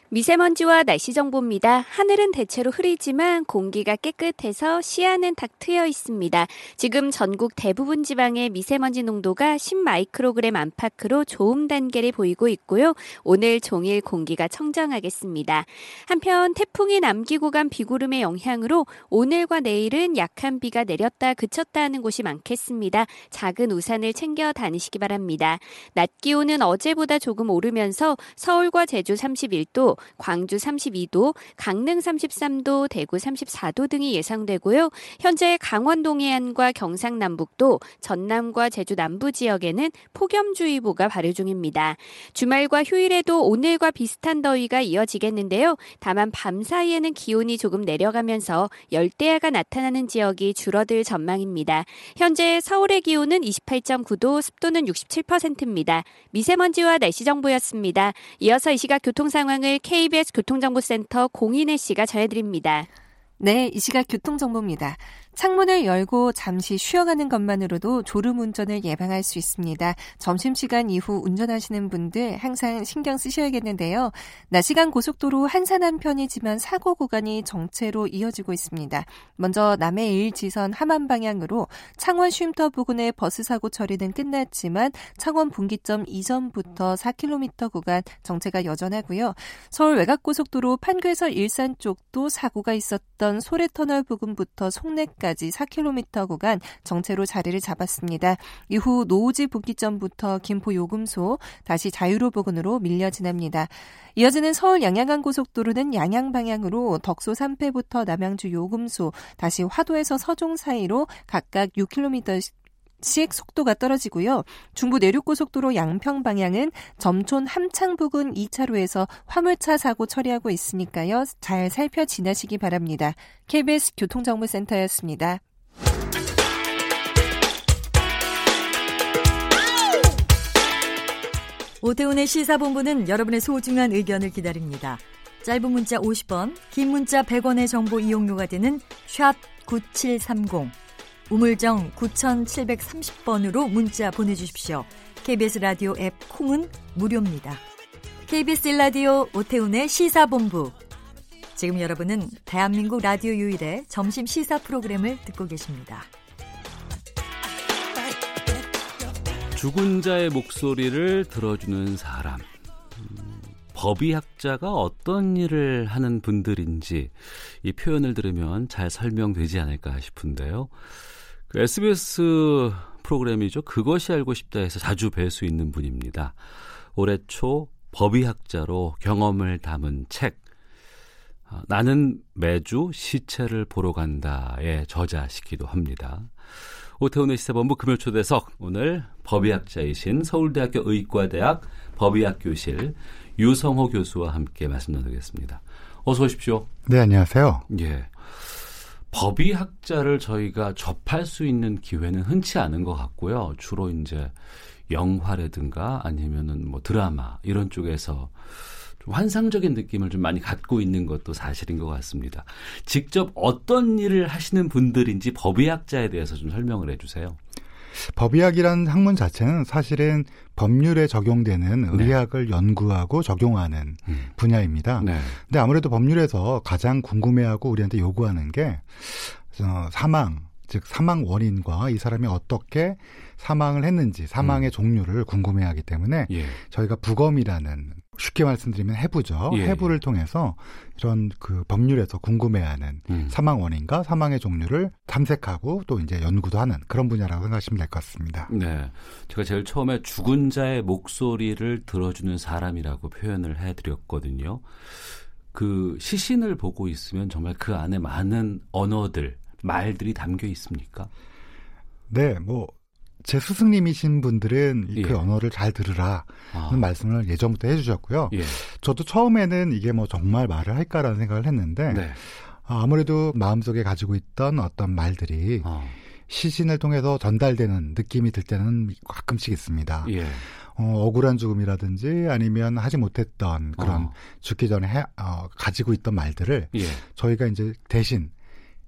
미세먼지와 날씨 정보입니다. 하늘은 대체로 흐리지만 공기가 깨끗해서 시야는 탁 트여 있습니다. 지금 전국 대부분 지방의 미세먼지 농도가 10마이크로그램 안팎으로 좋음 단계를 보이고 있고요. 오늘 종일 공기가 청정하겠습니다. 한편 태풍이 남기고 간 비구름의 영향으로 오늘과 내일은 약한 비가 내렸다 그쳤다 하는 곳이 많겠습니다. 작은 우산을 챙겨 다니시기 바랍니다. 낮 기온은 어제보다 조금 오르면서 서울과 제주 31도, 광주 32도, 강릉 33도, 대구 34도 등이 예상되고요. 현재 강원 동해안과 경상남북도, 전남과 제주 남부 지역에는 폭염주의보가 발효 중입니다. 주말과 휴일에도 오늘과 비슷한 더위가 이어지겠는데요. 다만 밤 사이에는 기온이 조금 내려가면서 열대야가 나타나는 지역이 줄어들 전망입니다. 현재 서울의 기온은 28.9도, 습도는 67%입니다. 미세먼지와 날씨 정보였습니다. 이어서 이 시각 교통 상황을 KBS 교통정보센터 공인혜 씨가 전해드립니다. 네, 이 시각 교통정보입니다. 창문을 열고 잠시 쉬어가는 것만으로도 졸음 운전을 예방할 수 있습니다. 점심시간 이후 운전하시는 분들 항상 신경 쓰셔야겠는데요. 낮 시간 고속도로 한산한 편이지만 사고 구간이 정체로 이어지고 있습니다. 먼저 남해 1지선 함안 방향으로 창원 쉼터 부근의 버스 사고 처리는 끝났지만 창원 분기점 이전부터 4km 구간 정체가 여전하고요. 서울 외곽고속도로 판교에서 일산 쪽도 사고가 있었던 소래터널 부근부터 송내까지 까지 4km 구간 정체로 자리를 잡았습니다. 이후 노오지 분기점부터 김포 요금소 다시 자유로 부근으로 밀려 지납니다. 이어지는 서울 양양간 고속도로는 양양 방향으로 덕소 3패부터 남양주 요금소 다시 화도에서 서종 사이로 각각 6km 씩 속도가 떨어지고요. 중부 내륙고속도로 양평 방향은 점촌 함창 부근 2차로에서 화물차 사고 처리하고 있으니까요. 잘 살펴 지나시기 바랍니다. KBS 교통정보센터였습니다. 오태훈의 시사본부는 여러분의 소중한 의견을 기다립니다. 짧은 문자 50원, 긴 문자 100원의 정보 이용료가 되는 샵 9730. 우물정 9730번으로 문자 보내주십시오. KBS 라디오 앱 콩은 무료입니다. KBS 라디오 오태훈의 시사본부. 지금 여러분은 대한민국 라디오 유일의 점심 시사 프로그램을 듣고 계십니다. 죽은 자의 목소리를 들어주는 사람. 음, 법의학자가 어떤 일을 하는 분들인지 이 표현을 들으면 잘 설명되지 않을까 싶은데요. 그 SBS 프로그램이죠. 그것이 알고 싶다 해서 자주 뵐 수 있는 분입니다. 올해 초 법의학자로 경험을 담은 책 어, 나는 매주 시체를 보러 간다의 저자시기도 합니다. 오태훈의 시사본부 금요 초대석 오늘 법의학자이신 서울대학교 의과대학 법의학 교실 유성호 교수와 함께 말씀 나누겠습니다. 어서 오십시오. 네, 안녕하세요. 예. 법의학자를 저희가 접할 수 있는 기회는 흔치 않은 것 같고요. 주로 이제 영화라든가 아니면은 뭐 드라마 이런 쪽에서 좀 환상적인 느낌을 좀 많이 갖고 있는 것도 사실인 것 같습니다. 직접 어떤 일을 하시는 분들인지 법의학자에 대해서 좀 설명을 해주세요. 법의학이라는 학문 자체는 사실은 법률에 적용되는 네. 의학을 연구하고 적용하는 음. 분야입니다. 네. 근데 아무래도 법률에서 가장 궁금해하고 우리한테 요구하는 게 어, 사망 즉 사망 원인과 이 사람이 어떻게 사망을 했는지 사망의 종류를 궁금해하기 때문에 예. 저희가 부검이라는 쉽게 말씀드리면 해부죠. 예, 해부를 통해서 이런 그 법률에서 궁금해하는 음. 사망 원인과 사망의 종류를 탐색하고 또 이제 연구도 하는 그런 분야라고 생각하시면 될 것 같습니다. 네. 제가 제일 처음에 죽은 자의 목소리를 들어주는 사람이라고 표현을 해드렸거든요. 그 시신을 보고 있으면 정말 그 안에 많은 언어들, 말들이 담겨 있습니까? 네, 뭐 제 스승님이신 분들은 이- 그 예. 언어를 잘 들으라는 아. 말씀을 예전부터 해주셨고요. 예. 저도 처음에는 이게 뭐 정말 말을 할까라는 생각을 했는데 네. 아, 아무래도 마음속에 가지고 있던 어떤 말들이 어. 시신을 통해서 전달되는 느낌이 들 때는 가끔씩 있습니다. 예. 어, 억울한 죽음이라든지 아니면 하지 못했던 그런 어. 죽기 전에 해- 어, 가지고 있던 말들을 예. 저희가 이제 대신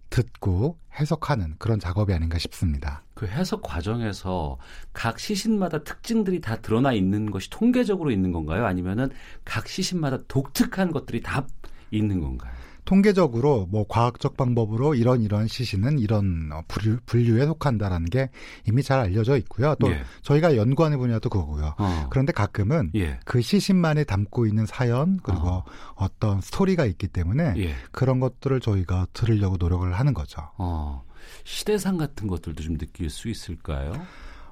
듣고 해석하는 그런 작업이 아닌가 싶습니다. 그 해석 과정에서 각 시신마다 특징들이 다 드러나 있는 것이 통계적으로 있는 건가요? 아니면은 각 시신마다 독특한 것들이 다 있는 건가요? 통계적으로 뭐 과학적 방법으로 이런 이런 시신은 이런 어, 분류, 분류 에 속한다라는 게 이미 잘 알려져 있고요. 또 예. 저희가 연구하는 분야도 그거고요. 어. 그런데 가끔은 예. 그 시신만에 담고 있는 사연 그리고 어. 떤 스토리가 있기 때문에 예. 그런 것들을 저희가 들으려고 노력을 하는 거죠. 어. 시대상 같은 것들도 좀 느낄 수 있을까요?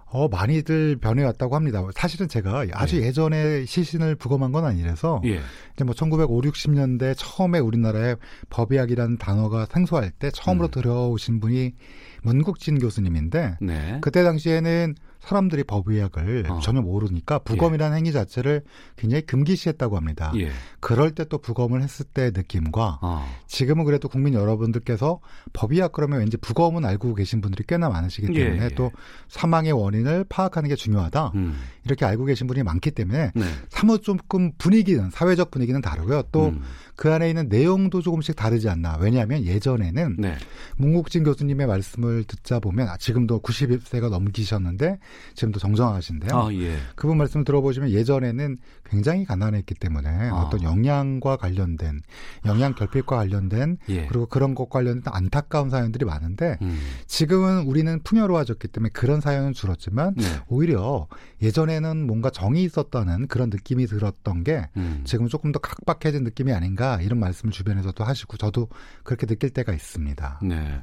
어, 많이들 변해왔다고 합니다. 사실은 제가 아주 예. 전에 시신을 부검한 건 아니라서 예. 이제 뭐 1950, 60년대 처음에 우리나라에 법의학이라는 단어가 생소할 때 처음으로 음. 들어오신 분이 문국진 교수님인데 네. 그때 당시에는 사람들이 법의학을 어. 전혀 모르니까 부검이라는 행위 자체를 굉장히 금기시했다고 합니다. 예. 그럴 때 또 부검을 했을 때의 느낌과 어. 지금은 그래도 국민 여러분들께서 법의학 그러면 왠지 부검은 알고 계신 분들이 꽤나 많으시기 예, 때문에 예. 또 사망의 원인을 파악하는 게 중요하다. 음. 이렇게 알고 계신 분이 많기 때문에 네. 사뭇 조금 분위기는 사회적 분위기는 다르고요. 또그 음. 안에 있는 내용도 조금씩 다르지 않나. 왜냐하면 예전에는 네. 문국진 교수님의 말씀을 듣자 보면 아, 지금도 90세가 넘기셨는데 지금도 정정하신데요. 아, 예. 그분 말씀 들어보시면 예전에는 굉장히 가난했기 때문에 아. 어떤 영양과 관련된 영양 결핍과 관련된 예. 그리고 그런 것 관련된 안타까운 사연들이 많은데 음. 지금은 우리는 풍요로워졌기 때문에 그런 사연은 줄었지만 네. 오히려 예전에는 뭔가 정이 있었다는 그런 느낌이 들었던 게 음. 지금 조금 더 각박해진 느낌이 아닌가 이런 말씀을 주변에서도 하시고 저도 그렇게 느낄 때가 있습니다. 네.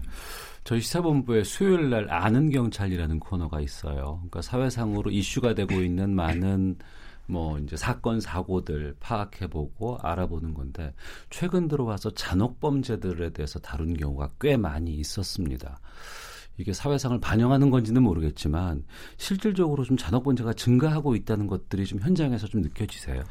저희 시사본부에 수요일 날 아는 경찰이라는 코너가 있어요. 그러니까 사회상으로 이슈가 되고 있는 많은 뭐 이제 사건 사고들 파악해보고 알아보는 건데 최근 들어와서 잔혹 범죄들에 대해서 다룬 경우가 꽤 많이 있었습니다. 이게 사회상을 반영하는 건지는 모르겠지만 실질적으로 좀 잔혹 범죄가 증가하고 있다는 것들이 좀 현장에서 좀 느껴지세요.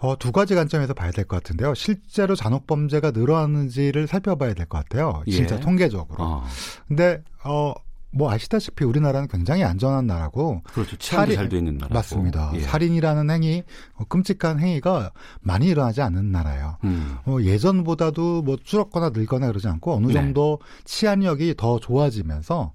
어, 두 가지 관점에서 봐야 될 것 같은데요. 실제로 잔혹 범죄가 늘어나는지를 살펴봐야 될 것 같아요. 진짜 예. 통계적으로. 어, 근데 어, 뭐 아시다시피 우리나라는 굉장히 안전한 나라고 그렇죠. 치안도 잘돼 있는 나라고. 맞습니다. 예. 살인이라는 행위, 어, 끔찍한 행위가 많이 일어나지 않는 나라예요. 음. 어, 예전보다도 뭐 줄었거나 늘거나 그러지 않고 어느 네. 정도 치안력이 더 좋아지면서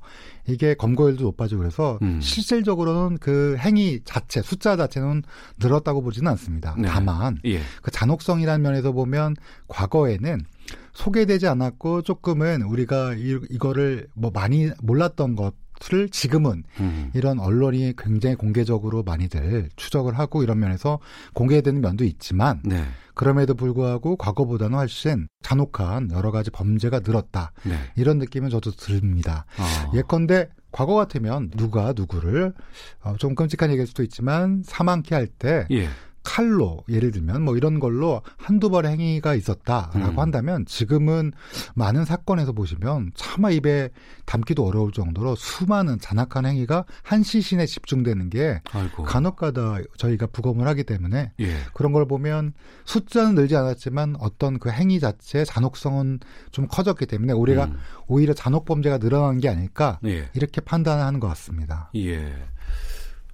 이게 검거율도 높아지고 그래서 음. 실질적으로는 그 행위 자체 숫자 자체는 늘었다고 보지는 않습니다. 네. 다만 예. 그 잔혹성이라는 면에서 보면 과거에는 소개되지 않았고 조금은 우리가 이, 이거를 뭐 많이 몰랐던 것을 지금은 음. 이런 언론이 굉장히 공개적으로 많이들 추적을 하고 이런 면에서 공개되는 면도 있지만 네. 그럼에도 불구하고 과거보다는 훨씬 잔혹한 여러 가지 범죄가 늘었다. 네. 이런 느낌은 저도 듭니다. 어. 예컨대 과거 같으면 누가 누구를 어, 좀 끔찍한 얘기일 수도 있지만 사망케 할때 예. 칼로 예를 들면 뭐 이런 걸로 한두 번의 행위가 있었다라고 음. 한다면 지금은 많은 사건에서 보시면 차마 입에 담기도 어려울 정도로 수많은 잔악한 행위가 한 시신에 집중되는 게 아이고. 간혹가다 저희가 부검을 하기 때문에 예. 그런 걸 보면 숫자는 늘지 않았지만 어떤 그 행위 자체의 잔혹성은 좀 커졌기 때문에 우리가 음. 오히려 잔혹 범죄가 늘어난 게 아닐까 예. 이렇게 판단하는 것 같습니다. 예.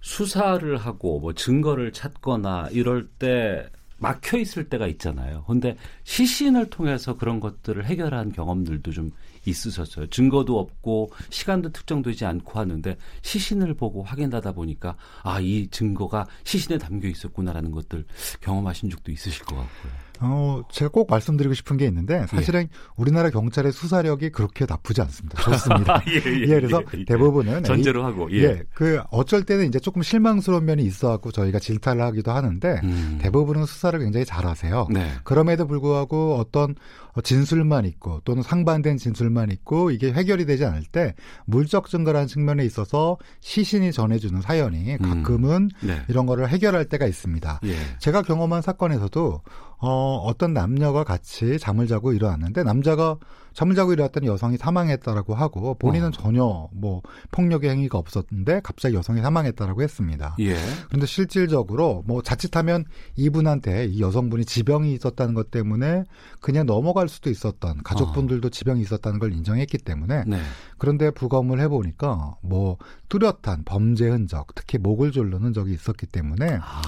수사를 하고 뭐 증거를 찾거나 이럴 때 막혀 있을 때가 있잖아요. 근데 시신을 통해서 그런 것들을 해결한 경험들도 좀 있으셨어요. 증거도 없고 시간도 특정되지 않고 하는데 시신을 보고 확인하다 보니까 아, 이 증거가 시신에 담겨 있었구나라는 것들 경험하신 적도 있으실 것 같고요. 어, 제가 꼭 말씀드리고 싶은 게 있는데 사실은 우리나라 경찰의 수사력이 그렇게 나쁘지 않습니다. 좋습니다. <laughs> 예, 예, 그래서 예, 예. 대부분은 전제로 이- 하고, 예. 예, 그 어쩔 때는 이제 조금 실망스러운 면이 있어갖고 저희가 질타를 하기도 하는데 음. 대부분은 수사를 굉장히 잘하세요. 네. 그럼에도 불구하고 어떤 진술만 있고 또는 상반된 진술만 있고 이게 해결이 되지 않을 때 물적 증거라는 측면에 있어서 시신이 전해주는 사연이 가끔은 네. 이런 거를 해결할 때가 있습니다. 예. 제가 경험한 사건에서도 어, 어떤 남녀가 같이 잠을 자고 일어났는데 남자가 잠을 자고 일어났더니 여성이 사망했다라고 하고 본인은 어. 전혀 뭐 폭력의 행위가 없었는데 갑자기 여성이 사망했다라고 했습니다. 예. 그런데 실질적으로 뭐 자칫하면 이분한테 이 여성분이 지병이 있었다는 것 때문에 그냥 넘어갈 수도 있었던 가족분들도 지병이 있었다는 걸 인정했기 때문에 네. 그런데 부검을 해보니까 뭐 뚜렷한 범죄 흔적, 특히 목을 조르는 흔적이 있었기 때문에 아.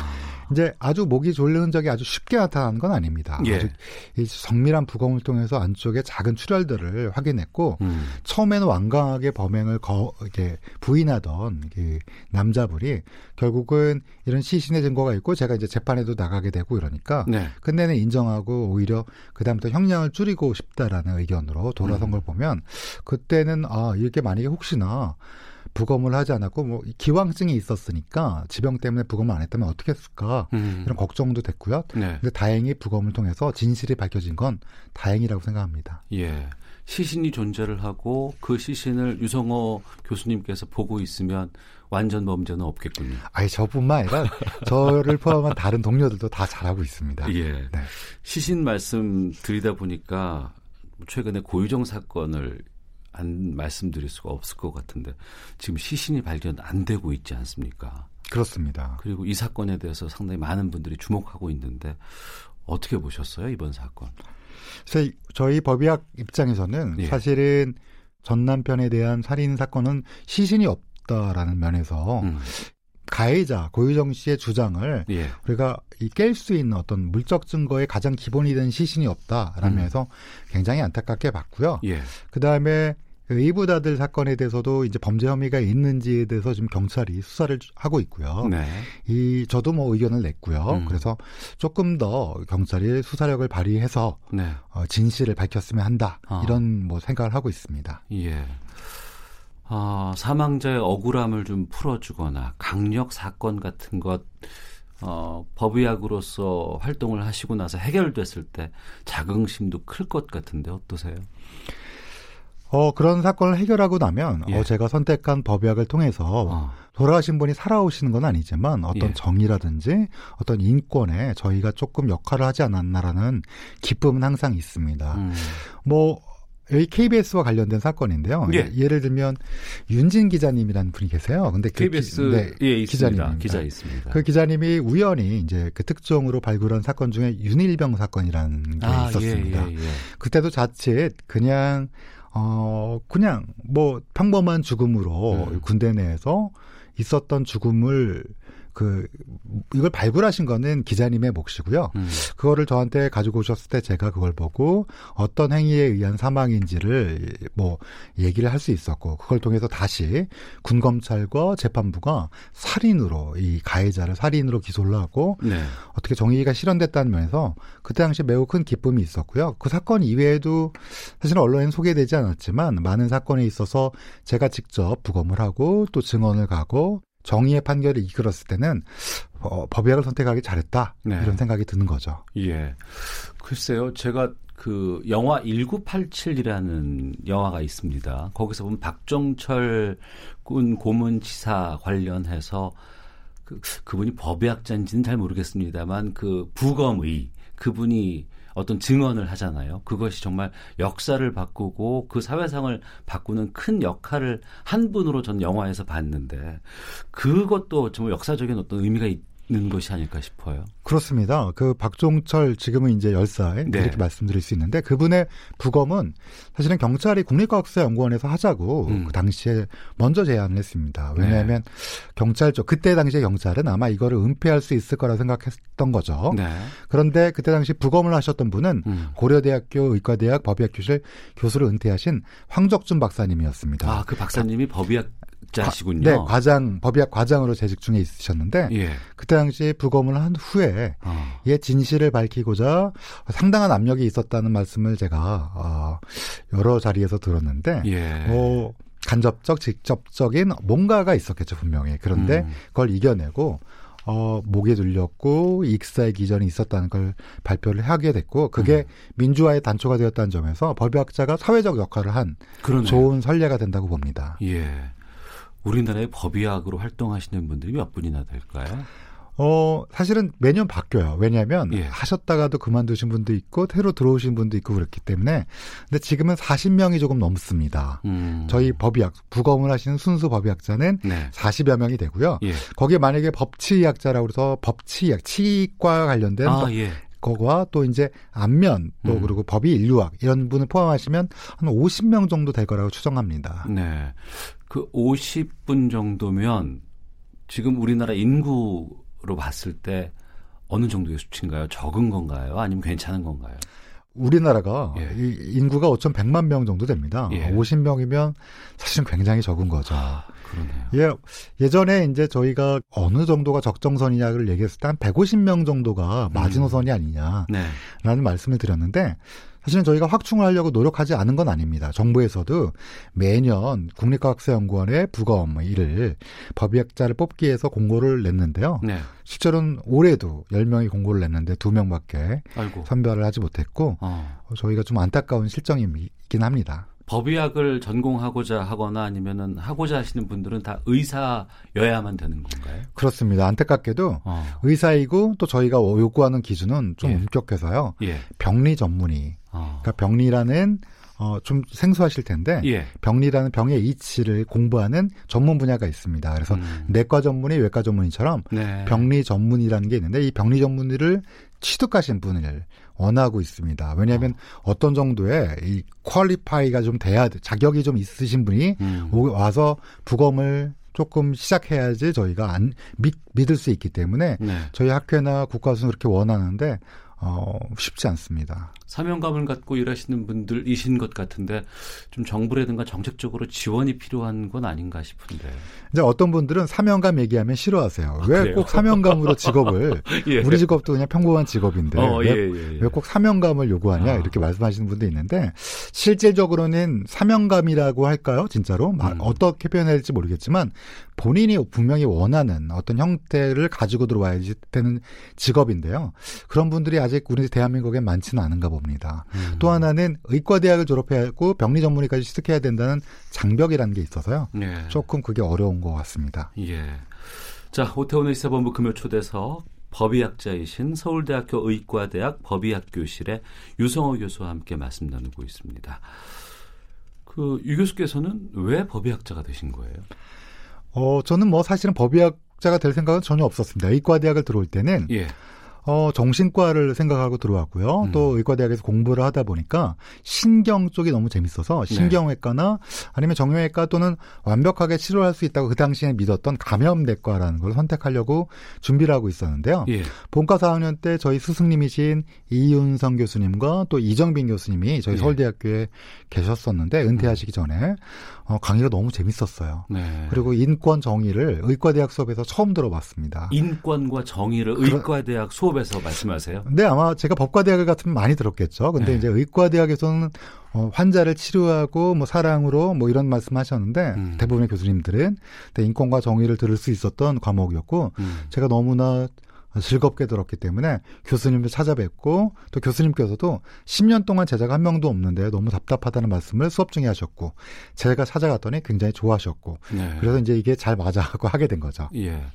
이제 아주 목이 조르는 흔적이 아주 쉽게 나타나는 건 아닙니다. 예. 아주 이 정밀한 부검을 통해서 안쪽에 작은 출혈들을 확인했고 음. 처음에는 완강하게 범행을 거, 이렇게 부인하던 그 남자분이 결국은 이런 시신의 증거가 있고 제가 이제 재판에도 나가게 되고 이러니까 네. 끝내는 인정하고 오히려 그다음부터 형량을 줄이고 싶다라는 의견으로 돌아선 음. 걸 보면 그때는 아 이렇게 만약에 혹시나 부검을 하지 않았고 뭐 기왕증이 있었으니까 지병 때문에 부검을 안 했다면 어떻게 했을까 음. 이런 걱정도 됐고요. 네. 근데 다행히 부검을 통해서 진실이 밝혀진 건 다행이라고 생각합니다. 예. 시신이 존재를 하고 그 시신을 유성호 교수님께서 보고 있으면 완전 범죄는 없겠군요. 아니 저뿐만 아니라 <laughs> 저를 포함한 다른 동료들도 다 잘하고 있습니다. 예. 네. 시신 말씀 드리다 보니까 최근에 고유정 사건을 안 말씀드릴 수가 없을 것 같은데 지금 시신이 발견 안 되고 있지 않습니까? 그렇습니다. 그리고 이 사건에 대해서 상당히 많은 분들이 주목하고 있는데 어떻게 보셨어요 이번 사건? 그래서 저희 법의학 입장에서는 예. 사실은 전 남편에 대한 살인 사건은 시신이 없다라는 면에서 음. 가해자 고유정 씨의 주장을 예. 우리가 깰 수 있는 어떤 물적 증거의 가장 기본이 된 시신이 없다라는 음. 굉장히 안타깝게 봤고요. 예. 그 다음에 의붓아들 사건에 대해서도 이제 범죄 혐의가 있는지에 대해서 지금 경찰이 수사를 하고 있고요. 네. 이 저도 뭐 의견을 냈고요. 음. 그래서 조금 더 경찰이 수사력을 발휘해서 네. 어, 진실을 밝혔으면 한다 아. 이런 뭐 생각을 하고 있습니다. 예. 아, 사망자의 억울함을 좀 풀어주거나 강력 사건 같은 것 어, 법의학으로서 활동을 하시고 나서 해결됐을 때 자긍심도 클 것 같은데 어떠세요? 어 그런 사건을 해결하고 나면 예. 어, 제가 선택한 법의학을 통해서 어, 돌아가신 분이 살아오시는 건 아니지만 어떤 예. 정의라든지 어떤 인권에 저희가 조금 역할을 하지 않았나라는 기쁨은 항상 있습니다. 음, 뭐 여기 KBS와 관련된 사건인데요. 예. 예를 들면 윤진 기자님이라는 분이 계세요. 근데 그 KBS 기, 네, 예. 기자님입니다. 기자 있습니다. 그 기자님이 우연히 이제 그 특종으로 발굴한 사건 중에 윤일병 사건이라는 게 아, 있었습니다. 예, 예, 예. 그때도 자칫 그냥 어 그냥 뭐 평범한 죽음으로 음. 군대 내에서 있었던 죽음을 그 이걸 발굴하신 거는 기자님의 몫이고요. 음, 그거를 저한테 가지고 오셨을 때 제가 그걸 보고 어떤 행위에 의한 사망인지를 뭐 얘기를 할 수 있었고 그걸 통해서 다시 군 검찰과 재판부가 살인으로 이 가해자를 살인으로 기소를 하고 네. 어떻게 정의가 실현됐다는 면에서 그때 당시 매우 큰 기쁨이 있었고요. 그 사건 이외에도 사실은 언론에 소개되지 않았지만 많은 사건에 있어서 제가 직접 부검을 하고 또 증언을 가고 정의의 판결을 이끌었을 때는 어, 법의학을 선택하기 잘했다 네. 이런 생각이 드는 거죠. 예. 글쎄요, 제가 그 영화 1987이라는 영화가 있습니다. 거기서 보면 박정철 군 고문치사 관련해서 그, 그분이 법의학자인지는 잘 모르겠습니다만 그 부검의 그분이 어떤 증언을 하잖아요. 그것이 정말 역사를 바꾸고 그 사회상을 바꾸는 큰 역할을 한 분으로 전 영화에서 봤는데 그것도 정말 역사적인 어떤 의미가 있 는 것이 아닐까 싶어요. 그렇습니다. 그 박종철 지금은 이제 10살 네. 이렇게 말씀드릴 수 있는데 그분의 부검은 사실은 경찰이 국립과학수사연구원에서 하자고 음. 그 당시에 먼저 제안을 했습니다. 왜냐하면 경찰 쪽 그때 당시에 경찰은 아마 이거를 은폐할 수 있을 거라 생각했던 거죠. 네. 그런데 그때 당시 부검을 하셨던 분은 음. 고려대학교 의과대학 법의학교실 교수를 은퇴하신 황적준 박사님이었습니다. 아, 그 박사님이 법의학 자시군요. 네, 과장 법의학 과장으로 재직 중에 있으셨는데 예. 그때 당시 부검을 한 후에 어. 이의 진실을 밝히고자 상당한 압력이 있었다는 말씀을 제가 어, 여러 자리에서 들었는데 예. 뭐 간접적, 직접적인 뭔가가 있었겠죠 분명히. 그런데 음. 그걸 이겨내고 어, 목에 눌렸고 익사의 기전이 있었다는 걸 발표를 하게 됐고 그게 음. 민주화의 단초가 되었다는 점에서 법의학자가 사회적 역할을 한 그러네요. 좋은 선례가 된다고 봅니다. 예. 우리나라의 법의학으로 활동하시는 분들이 몇 분이나 될까요? 어, 사실은 매년 바뀌어요. 왜냐하면 예. 하셨다가도 그만두신 분도 있고 새로 들어오신 분도 있고 그렇기 때문에 근데 지금은 40명이 조금 넘습니다. 음. 저희 법의학 부검을 하시는 순수 법의학자는 네. 40여 명이 되고요. 예. 거기에 만약에 법치의학자라고 해서 법치의학, 치과 관련된 아, 법- 예. 거와 또 이제 안면 또 음. 그리고 법의 인류학 이런 분을 포함하시면 한 50명 정도 될 거라고 추정합니다. 네. 그 50분 정도면 지금 우리나라 인구로 봤을 때 어느 정도의 수치인가요? 적은 건가요? 아니면 괜찮은 건가요? 우리나라가 예. 이 인구가 5,100만 명 정도 됩니다. 예. 50명이면 사실은 굉장히 적은 거죠. 아, 그러네요. 예, 예전에 이제 저희가 어느 정도가 적정선이냐를 얘기했을 때 한 150명 정도가 마지노선이 아니냐라는 네. 말씀을 드렸는데 사실은 저희가 확충을 하려고 노력하지 않은 건 아닙니다. 정부에서도 매년 국립과학사연구원의 부검 일을 법의학자를 뽑기 위해서 공고를 냈는데요. 네. 실제로는 올해도 10명이 공고를 냈는데 2명밖에 아이고. 선별을 하지 못했고 어. 어, 저희가 좀 안타까운 실정이긴 합니다. 법의학을 전공하고자 하거나 아니면은 하고자 하시는 분들은 다 의사여야만 되는 건가요? 그렇습니다. 안타깝게도 어. 의사이고 또 저희가 요구하는 기준은 좀 예. 엄격해서요. 예. 병리 전문의. 어. 그러니까 병리라는 어, 좀 생소하실 텐데 예. 병리라는 병의 이치를 공부하는 전문 분야가 있습니다. 그래서 음. 내과 전문의, 외과 전문의처럼 네. 병리 전문이라는 게 있는데 이 병리 전문의를 취득하신 분을 원하고 있습니다. 왜냐하면 어. 떤 정도의 이 퀄리파이가 좀 돼야 돼. 자격이 좀 있으신 분이 음. 오- 와서 부검을 조금 시작해야지 저희가 안 믿, 믿을 수 있기 때문에 네. 저희 학회나 국가수는 그렇게 원하는데 어, 쉽지 않습니다. 사명감을 갖고 일하시는 분들이신 것 같은데 좀 정부라든가 정책적으로 지원이 필요한 건 아닌가 싶은데. 이제 어떤 분들은 사명감 얘기하면 싫어하세요. 왜 그래요? 꼭 사명감으로 직업을 <laughs> 예. 우리 직업도 그냥 평범한 직업인데 어, 왜, 예, 예, 예. 왜꼭 사명감을 요구하냐 아. 이렇게 말씀하시는 분도 있는데 실질적으로는 사명감이라고 할까요? 진짜로 마- 음. 어떻게 표현해야 될지 모르겠지만 본인이 분명히 원하는 어떤 형태를 가지고 들어와야지 되는 직업인데요. 그런 분들이 아직 우리 대한민국에 많지는 않은가 봅니다. 음. 또 하나는 의과대학을 졸업해야 하고 병리 전문의까지 취득해야 된다는 장벽이라는 게 있어서요. 네. 조금 그게 어려운 것 같습니다. 예. 자, 오태훈의 시사본부 금요 초대석 법의학자이신 서울대학교 의과대학 법의학 교실의 유성호 교수와 함께 말씀 나누고 있습니다. 그 유 교수께서는 왜 법의학자가 되신 거예요? 어, 저는 뭐 사실은 법의학자가 될 생각은 전혀 없었습니다. 의과대학을 들어올 때는 예. 어, 정신과를 생각하고 들어왔고요. 음. 또 의과대학에서 공부를 하다 보니까 신경 쪽이 너무 재밌어서 네. 신경외과나 아니면 정형외과 또는 완벽하게 치료할 수 있다고 그 당시에 믿었던 감염내과라는 걸 선택하려고 준비를 하고 있었는데요. 예. 본과 4학년 때 저희 스승님이신 이윤성 교수님과 또 이정빈 교수님이 저희 예. 서울대학교에 계셨었는데 은퇴하시기 전에 어, 강의가 너무 재밌었어요. 네. 그리고 인권 정의를 의과대학 수업에서 처음 들어봤습니다. 인권과 정의를 그러- 의과대학 수업 에서 말씀하세요? 근데 아마 제가 법과대학 같으면 많이 들었겠죠. 근데 네. 이제 의과대학에서는 어, 환자를 치료하고 뭐 사랑으로 뭐 이런 말씀하셨는데 음. 대부분의 교수님들은 인권과 정의를 들을 수 있었던 과목이었고 음. 제가 너무나 즐겁게 들었기 때문에 교수님을 찾아뵙고 또 교수님께서도 10년 동안 제자가 한 명도 없는데 너무 답답하다는 말씀을 수업 중에 하셨고 제가 찾아갔더니 굉장히 좋아하셨고 네. 그래서 이제 이게 잘 맞아하고 하게 된 거죠. 예.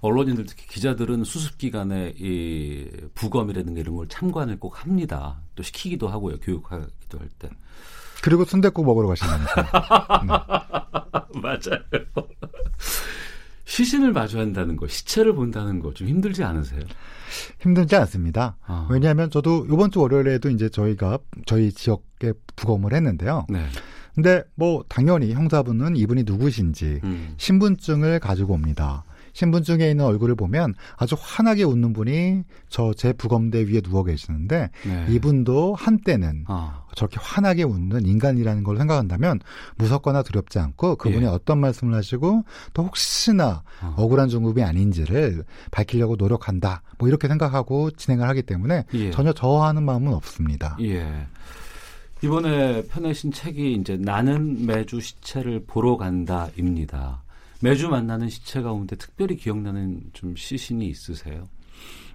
언론인들 특히 기자들은 수습 기간에 이 부검이라든가 이런 걸 참관을 꼭 합니다. 또 시키기도 하고요. 교육하기도 할 때. 그리고 순댓국 먹으러 가신다면서요. <laughs> 맞아요. 시신을 마주한다는 거, 시체를 본다는 거 좀 힘들지 않으세요? 힘들지 않습니다. 아. 왜냐하면 저도 이번 주 월요일에도 이제 저희가 저희 지역에 부검을 했는데요. 네. 근데 뭐 당연히 형사분은 이분이 누구신지 음. 신분증을 가지고 옵니다. 신분증에 있는 얼굴을 보면 아주 환하게 웃는 분이 저 제 부검대 위에 누워 계시는데 네. 이분도 한때는 아, 저렇게 환하게 웃는 인간이라는 걸 생각한다면 무섭거나 두렵지 않고 그분이 예. 어떤 말씀을 하시고 또 혹시나 어. 억울한 중급이 아닌지를 밝히려고 노력한다. 뭐 이렇게 생각하고 진행을 하기 때문에 예. 전혀 저하는 마음은 없습니다. 예. 이번에 펴내신 책이 이제 나는 매주 시체를 보러 간다입니다. 매주 만나는 시체 가운데 특별히 기억나는 좀 시신이 있으세요?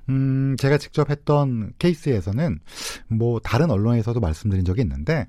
음, 제가 직접 했던 케이스에서는 뭐 다른 언론에서도 말씀드린 적이 있는데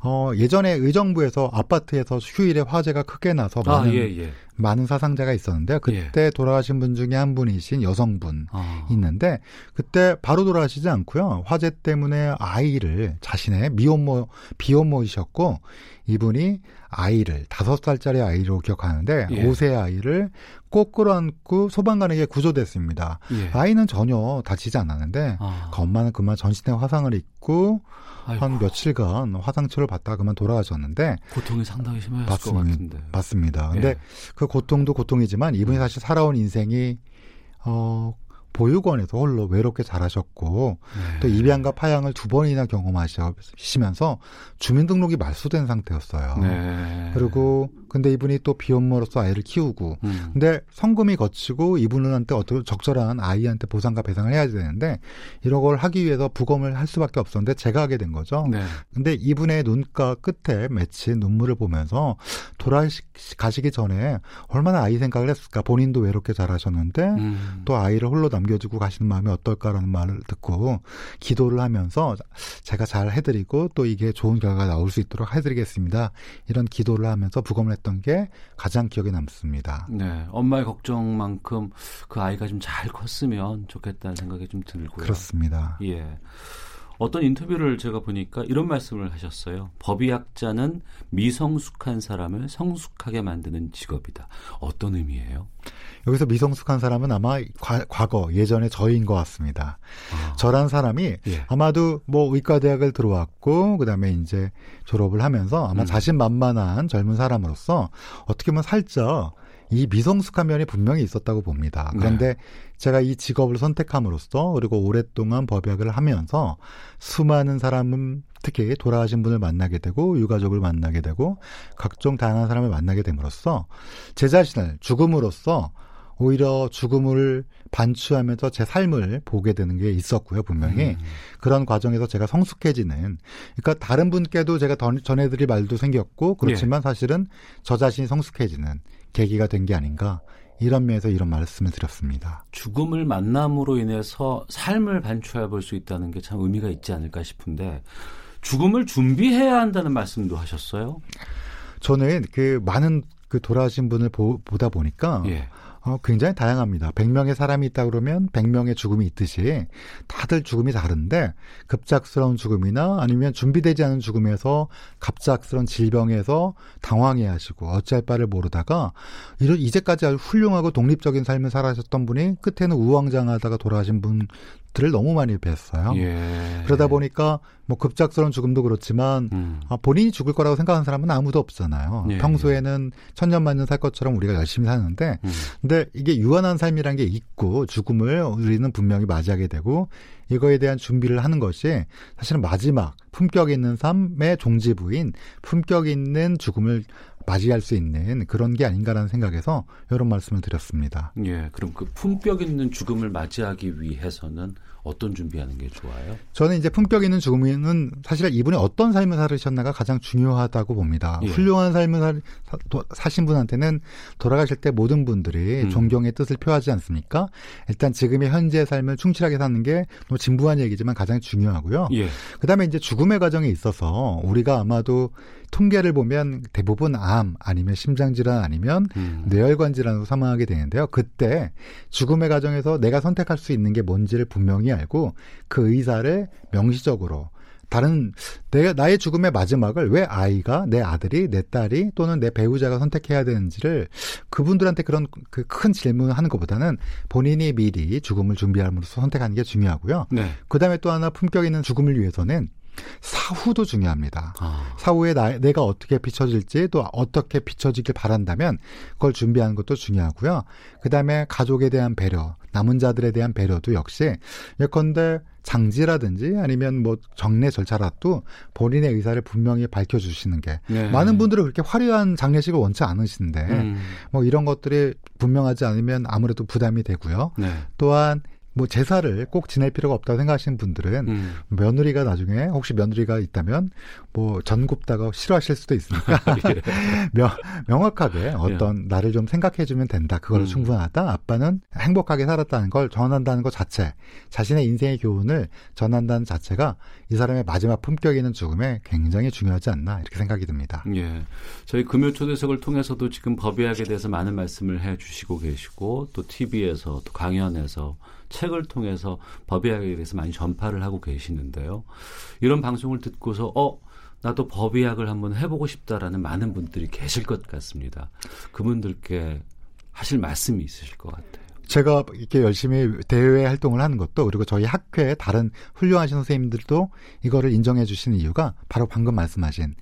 어, 예전에 의정부에서 아파트에서 휴일에 화재가 크게 나서 아, 많은 예, 예. 많은 사상자가 있었는데요. 그때 돌아가신 분 중에 한 분이신 여성분 아, 있는데 그때 바로 돌아가시지 않고요. 화재 때문에 아이를 자신의 미혼모 비혼모이셨고 이분이 아이를 다섯 살짜리 아이로 기억하는데 예. 5세 아이를 꼭 끌어안고 소방관에게 구조됐습니다. 예. 아이는 전혀 다치지 않았는데 아, 엄마는 그만 전신에 화상을 입고 아이고, 한 며칠간 화상 치료를 받다가 그만 돌아가셨는데 고통이 상당히 심하셨을 것 맞습니다. 같은데. 맞습니다. 근데 예. 그 고통도 고통이지만 이분이 사실 살아온 인생이 어 보육원에서 홀로 외롭게 자라셨고 네. 또 입양과 파양을 두 번이나 경험하시면서 주민등록이 말소된 상태였어요. 네. 그리고 근데 이분이 또 비혼모로서 아이를 키우고 음. 근데 성금이 거치고 이분한테 어떤 적절한 아이한테 보상과 배상을 해야 되는데 이런 걸 하기 위해서 부검을 할 수밖에 없었는데 제가 하게 된 거죠. 네. 근데 이분의 눈가 끝에 맺힌 눈물을 보면서 돌아가시기 전에 얼마나 아이 생각을 했을까. 본인도 외롭게 자라셨는데 음. 또 아이를 홀로 남겨주고 가시는 마음이 어떨까라는 말을 듣고 기도를 하면서 제가 잘 해드리고 또 이게 좋은 결과가 나올 수 있도록 해드리겠습니다. 이런 기도를 하면서 부검을 했던 게 가장 기억에 남습니다. 네, 엄마의 걱정만큼 그 아이가 좀 잘 컸으면 좋겠다는 생각이 좀 들고요. 그렇습니다. 예. 어떤 인터뷰를 제가 보니까 이런 말씀을 하셨어요. 법의학자는 미성숙한 사람을 성숙하게 만드는 직업이다. 어떤 의미예요? 여기서 미성숙한 사람은 아마 과, 거 예전에 저인 것 같습니다. 아, 저란 사람이 예. 아마도 뭐 의과대학을 들어왔고 그다음에 이제 졸업을 하면서 아마 음. 자신만만한 젊은 사람으로서 어떻게 보면 살짝 이 미성숙한 면이 분명히 있었다고 봅니다. 네. 그런데 제가 이 직업을 선택함으로써 그리고 오랫동안 법약을 하면서 수많은 사람은 특히 돌아가신 분을 만나게 되고 유가족을 만나게 되고 각종 다양한 사람을 만나게 됨으로써 제 자신을 죽음으로써 오히려 죽음을 반추하면서 제 삶을 보게 되는 게 있었고요, 분명히. 음. 그런 과정에서 제가 성숙해지는, 그러니까 다른 분께도 제가 던- 전해드릴 말도 생겼고, 그렇지만 사실은 저 자신이 성숙해지는 계기가 된 게 아닌가, 이런 면에서 이런 말씀을 드렸습니다. 죽음을 만남으로 인해서 삶을 반추해 볼 수 있다는 게 참 의미가 있지 않을까 싶은데 죽음을 준비해야 한다는 말씀도 하셨어요. 저는 그 많은 그 돌아가신 분을 보, 다 보니까, 예. 어, 굉장히 다양합니다. 100명의 사람이 있다 그러면 100명의 죽음이 있듯이 다들 죽음이 다른데 급작스러운 죽음이나 아니면 준비되지 않은 죽음에서 갑작스러운 질병에서 당황해 하시고 어찌할 바를 모르다가 이런 이제까지 아주 훌륭하고 독립적인 삶을 살아셨던 분이 끝에는 우왕장하다가 돌아가신 분 들을 너무 많이 뵀어요. 예. 그러다 보니까 뭐 급작스러운 죽음도 그렇지만 음. 아, 본인이 죽을 거라고 생각하는 사람은 아무도 없잖아요. 예, 평소에는 천년만년 살 것처럼 우리가 열심히 사는데 음. 근데 이게 유한한 삶이란 게 있고 죽음을 우리는 분명히 맞이하게 되고 이거에 대한 준비를 하는 것이 사실은 마지막 품격 있는 삶의 종지부인 품격 있는 죽음을 맞이할 수 있는 그런 게 아닌가라는 생각에서 이런 말씀을 드렸습니다. 예. 그럼 그 품격 있는 죽음을 맞이하기 위해서는 어떤 준비하는 게 좋아요? 저는 이제 품격 있는 죽음은 사실 이분이 어떤 삶을 살으셨나가 가장 중요하다고 봅니다. 예. 훌륭한 삶을 살, 사, 도- 사신 분한테는 돌아가실 때 모든 분들이 음. 존경의 뜻을 표하지 않습니까? 일단 지금의 현재 삶을 충실하게 사는 게뭐 진부한 얘기지만 가장 중요하고요. 예. 그다음에 이제 죽음의 과정에 있어서 우리가 아마도 통계를 보면 대부분 암 아니면 심장 질환 아니면 음. 뇌혈관 질환으로 사망하게 되는데요. 그때 죽음의 과정에서 내가 선택할 수 있는 게 뭔지를 분명히 알고 그 의사를 명시적으로 다른 내가 나의 죽음의 마지막을 왜 아이가 내 아들이 내 딸이 또는 내 배우자가 선택해야 되는지를 그분들한테 그런 그 큰 질문을 하는 것보다는 본인이 미리 죽음을 준비함으로써 선택하는 게 중요하고요. 네. 그다음에 또 하나 품격 있는 죽음을 위해서는 사후도 중요합니다. 아. 사후에 나, 내가 어떻게 비춰질지 또 어떻게 비춰지길 바란다면 그걸 준비하는 것도 중요하고요. 그 다음에 가족에 대한 배려, 남은 자들에 대한 배려도 역시 예컨대 장지라든지 아니면 뭐 정례 절차라도 본인의 의사를 분명히 밝혀주시는 게 네. 많은 분들은 그렇게 화려한 장례식을 원치 않으신데 음. 뭐 이런 것들이 분명하지 않으면 아무래도 부담이 되고요. 네. 또한 뭐 제사를 꼭 지낼 필요가 없다고 생각하시는 분들은 음. 며느리가 나중에 혹시 며느리가 있다면 뭐 전굽다가 싫어하실 수도 있으니까 <laughs> 예. <laughs> 명, 명확하게 어떤 나를 좀 생각해주면 된다. 그걸로 음. 충분하다. 아빠는 행복하게 살았다는 걸 전한다는 것 자체, 자신의 인생의 교훈을 전한다는 자체가 이 사람의 마지막 품격 있는 죽음에 굉장히 중요하지 않나 이렇게 생각이 듭니다. 예. 저희 금요 초대석을 통해서도 지금 법의학에 대해서 많은 말씀을 해 주시고 계시고 또 TV에서 또 강연에서 책을 통해서 법의학에 대해서 많이 전파를 하고 계시는데요. 이런 방송을 듣고서 어 나도 법의학을 한번 해보고 싶다라는 많은 분들이 계실 것 같습니다. 그분들께 하실 말씀이 있으실 것 같아요. 제가 이렇게 열심히 대외 활동을 하는 것도 그리고 저희 학교의 다른 훌륭하신 선생님들도 이거를 인정해 주시는 이유가 바로 방금 말씀하신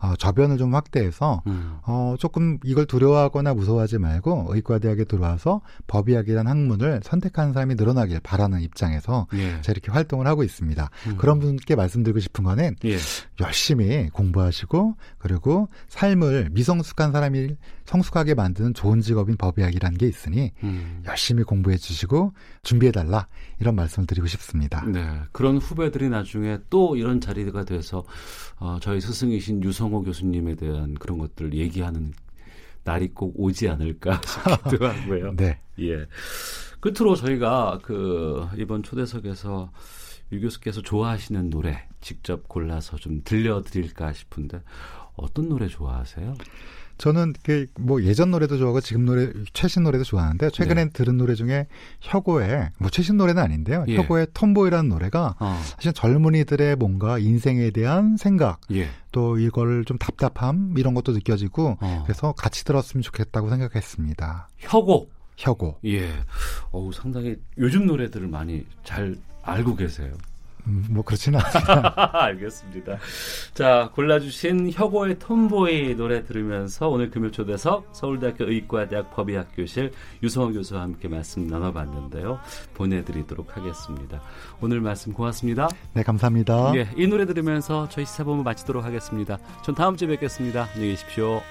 어, 저변을 좀 확대해서 음. 어, 조금 이걸 두려워하거나 무서워하지 말고 의과대학에 들어와서 법의학이라는 학문을 선택하는 사람이 늘어나길 바라는 입장에서 예. 제가 이렇게 활동을 하고 있습니다. 음. 그런 분께 말씀드리고 싶은 거는 예. 열심히 공부하시고 그리고 삶을 미성숙한 사람이 성숙하게 만드는 좋은 직업인 법의학이라는 게 있으니 음. 열심히 공부해 주시고 준비해 달라 이런 말씀을 드리고 싶습니다. 네. 그런 후배들이 나중에 또 이런 자리가 돼서 어, 저희 스승이신 유성호 교수님에 대한 그런 것들을 얘기하는 날이 꼭 오지 않을까 <laughs> 싶기도 하고요. <laughs> 네. 예. 끝으로 저희가 그 이번 초대석에서 유 교수께서 좋아하시는 노래 직접 골라서 좀 들려드릴까 싶은데 어떤 노래 좋아하세요? 저는 그뭐 예전 노래도 좋아하고 지금 노래 최신 노래도 좋아하는데 최근에 네. 들은 노래 중에 혁오의 뭐 최신 노래는 아닌데요. 예. 혁오의 톰보이라는 노래가 어. 사실 젊은이들의 뭔가 인생에 대한 생각 예. 또 이걸 좀 답답함 이런 것도 느껴지고 어. 그래서 같이 들었으면 좋겠다고 생각했습니다. 혁오. 혁오. 예. 어우 상당히 요즘 노래들을 많이 잘 알고 계세요. 음, 뭐 그렇지는 않습니다. <laughs> 알겠습니다. 자, 골라주신 혁오의 톰보이 노래 들으면서 오늘 금요초대석 서울대학교 의과대학 법의학교실 유성원 교수와 함께 말씀 나눠봤는데요. 보내드리도록 하겠습니다. 오늘 말씀 고맙습니다. 네, 감사합니다. 예, 이 노래 들으면서 저희 시사본부 마치도록 하겠습니다. 전 다음 주에 뵙겠습니다. 안녕히 계십시오.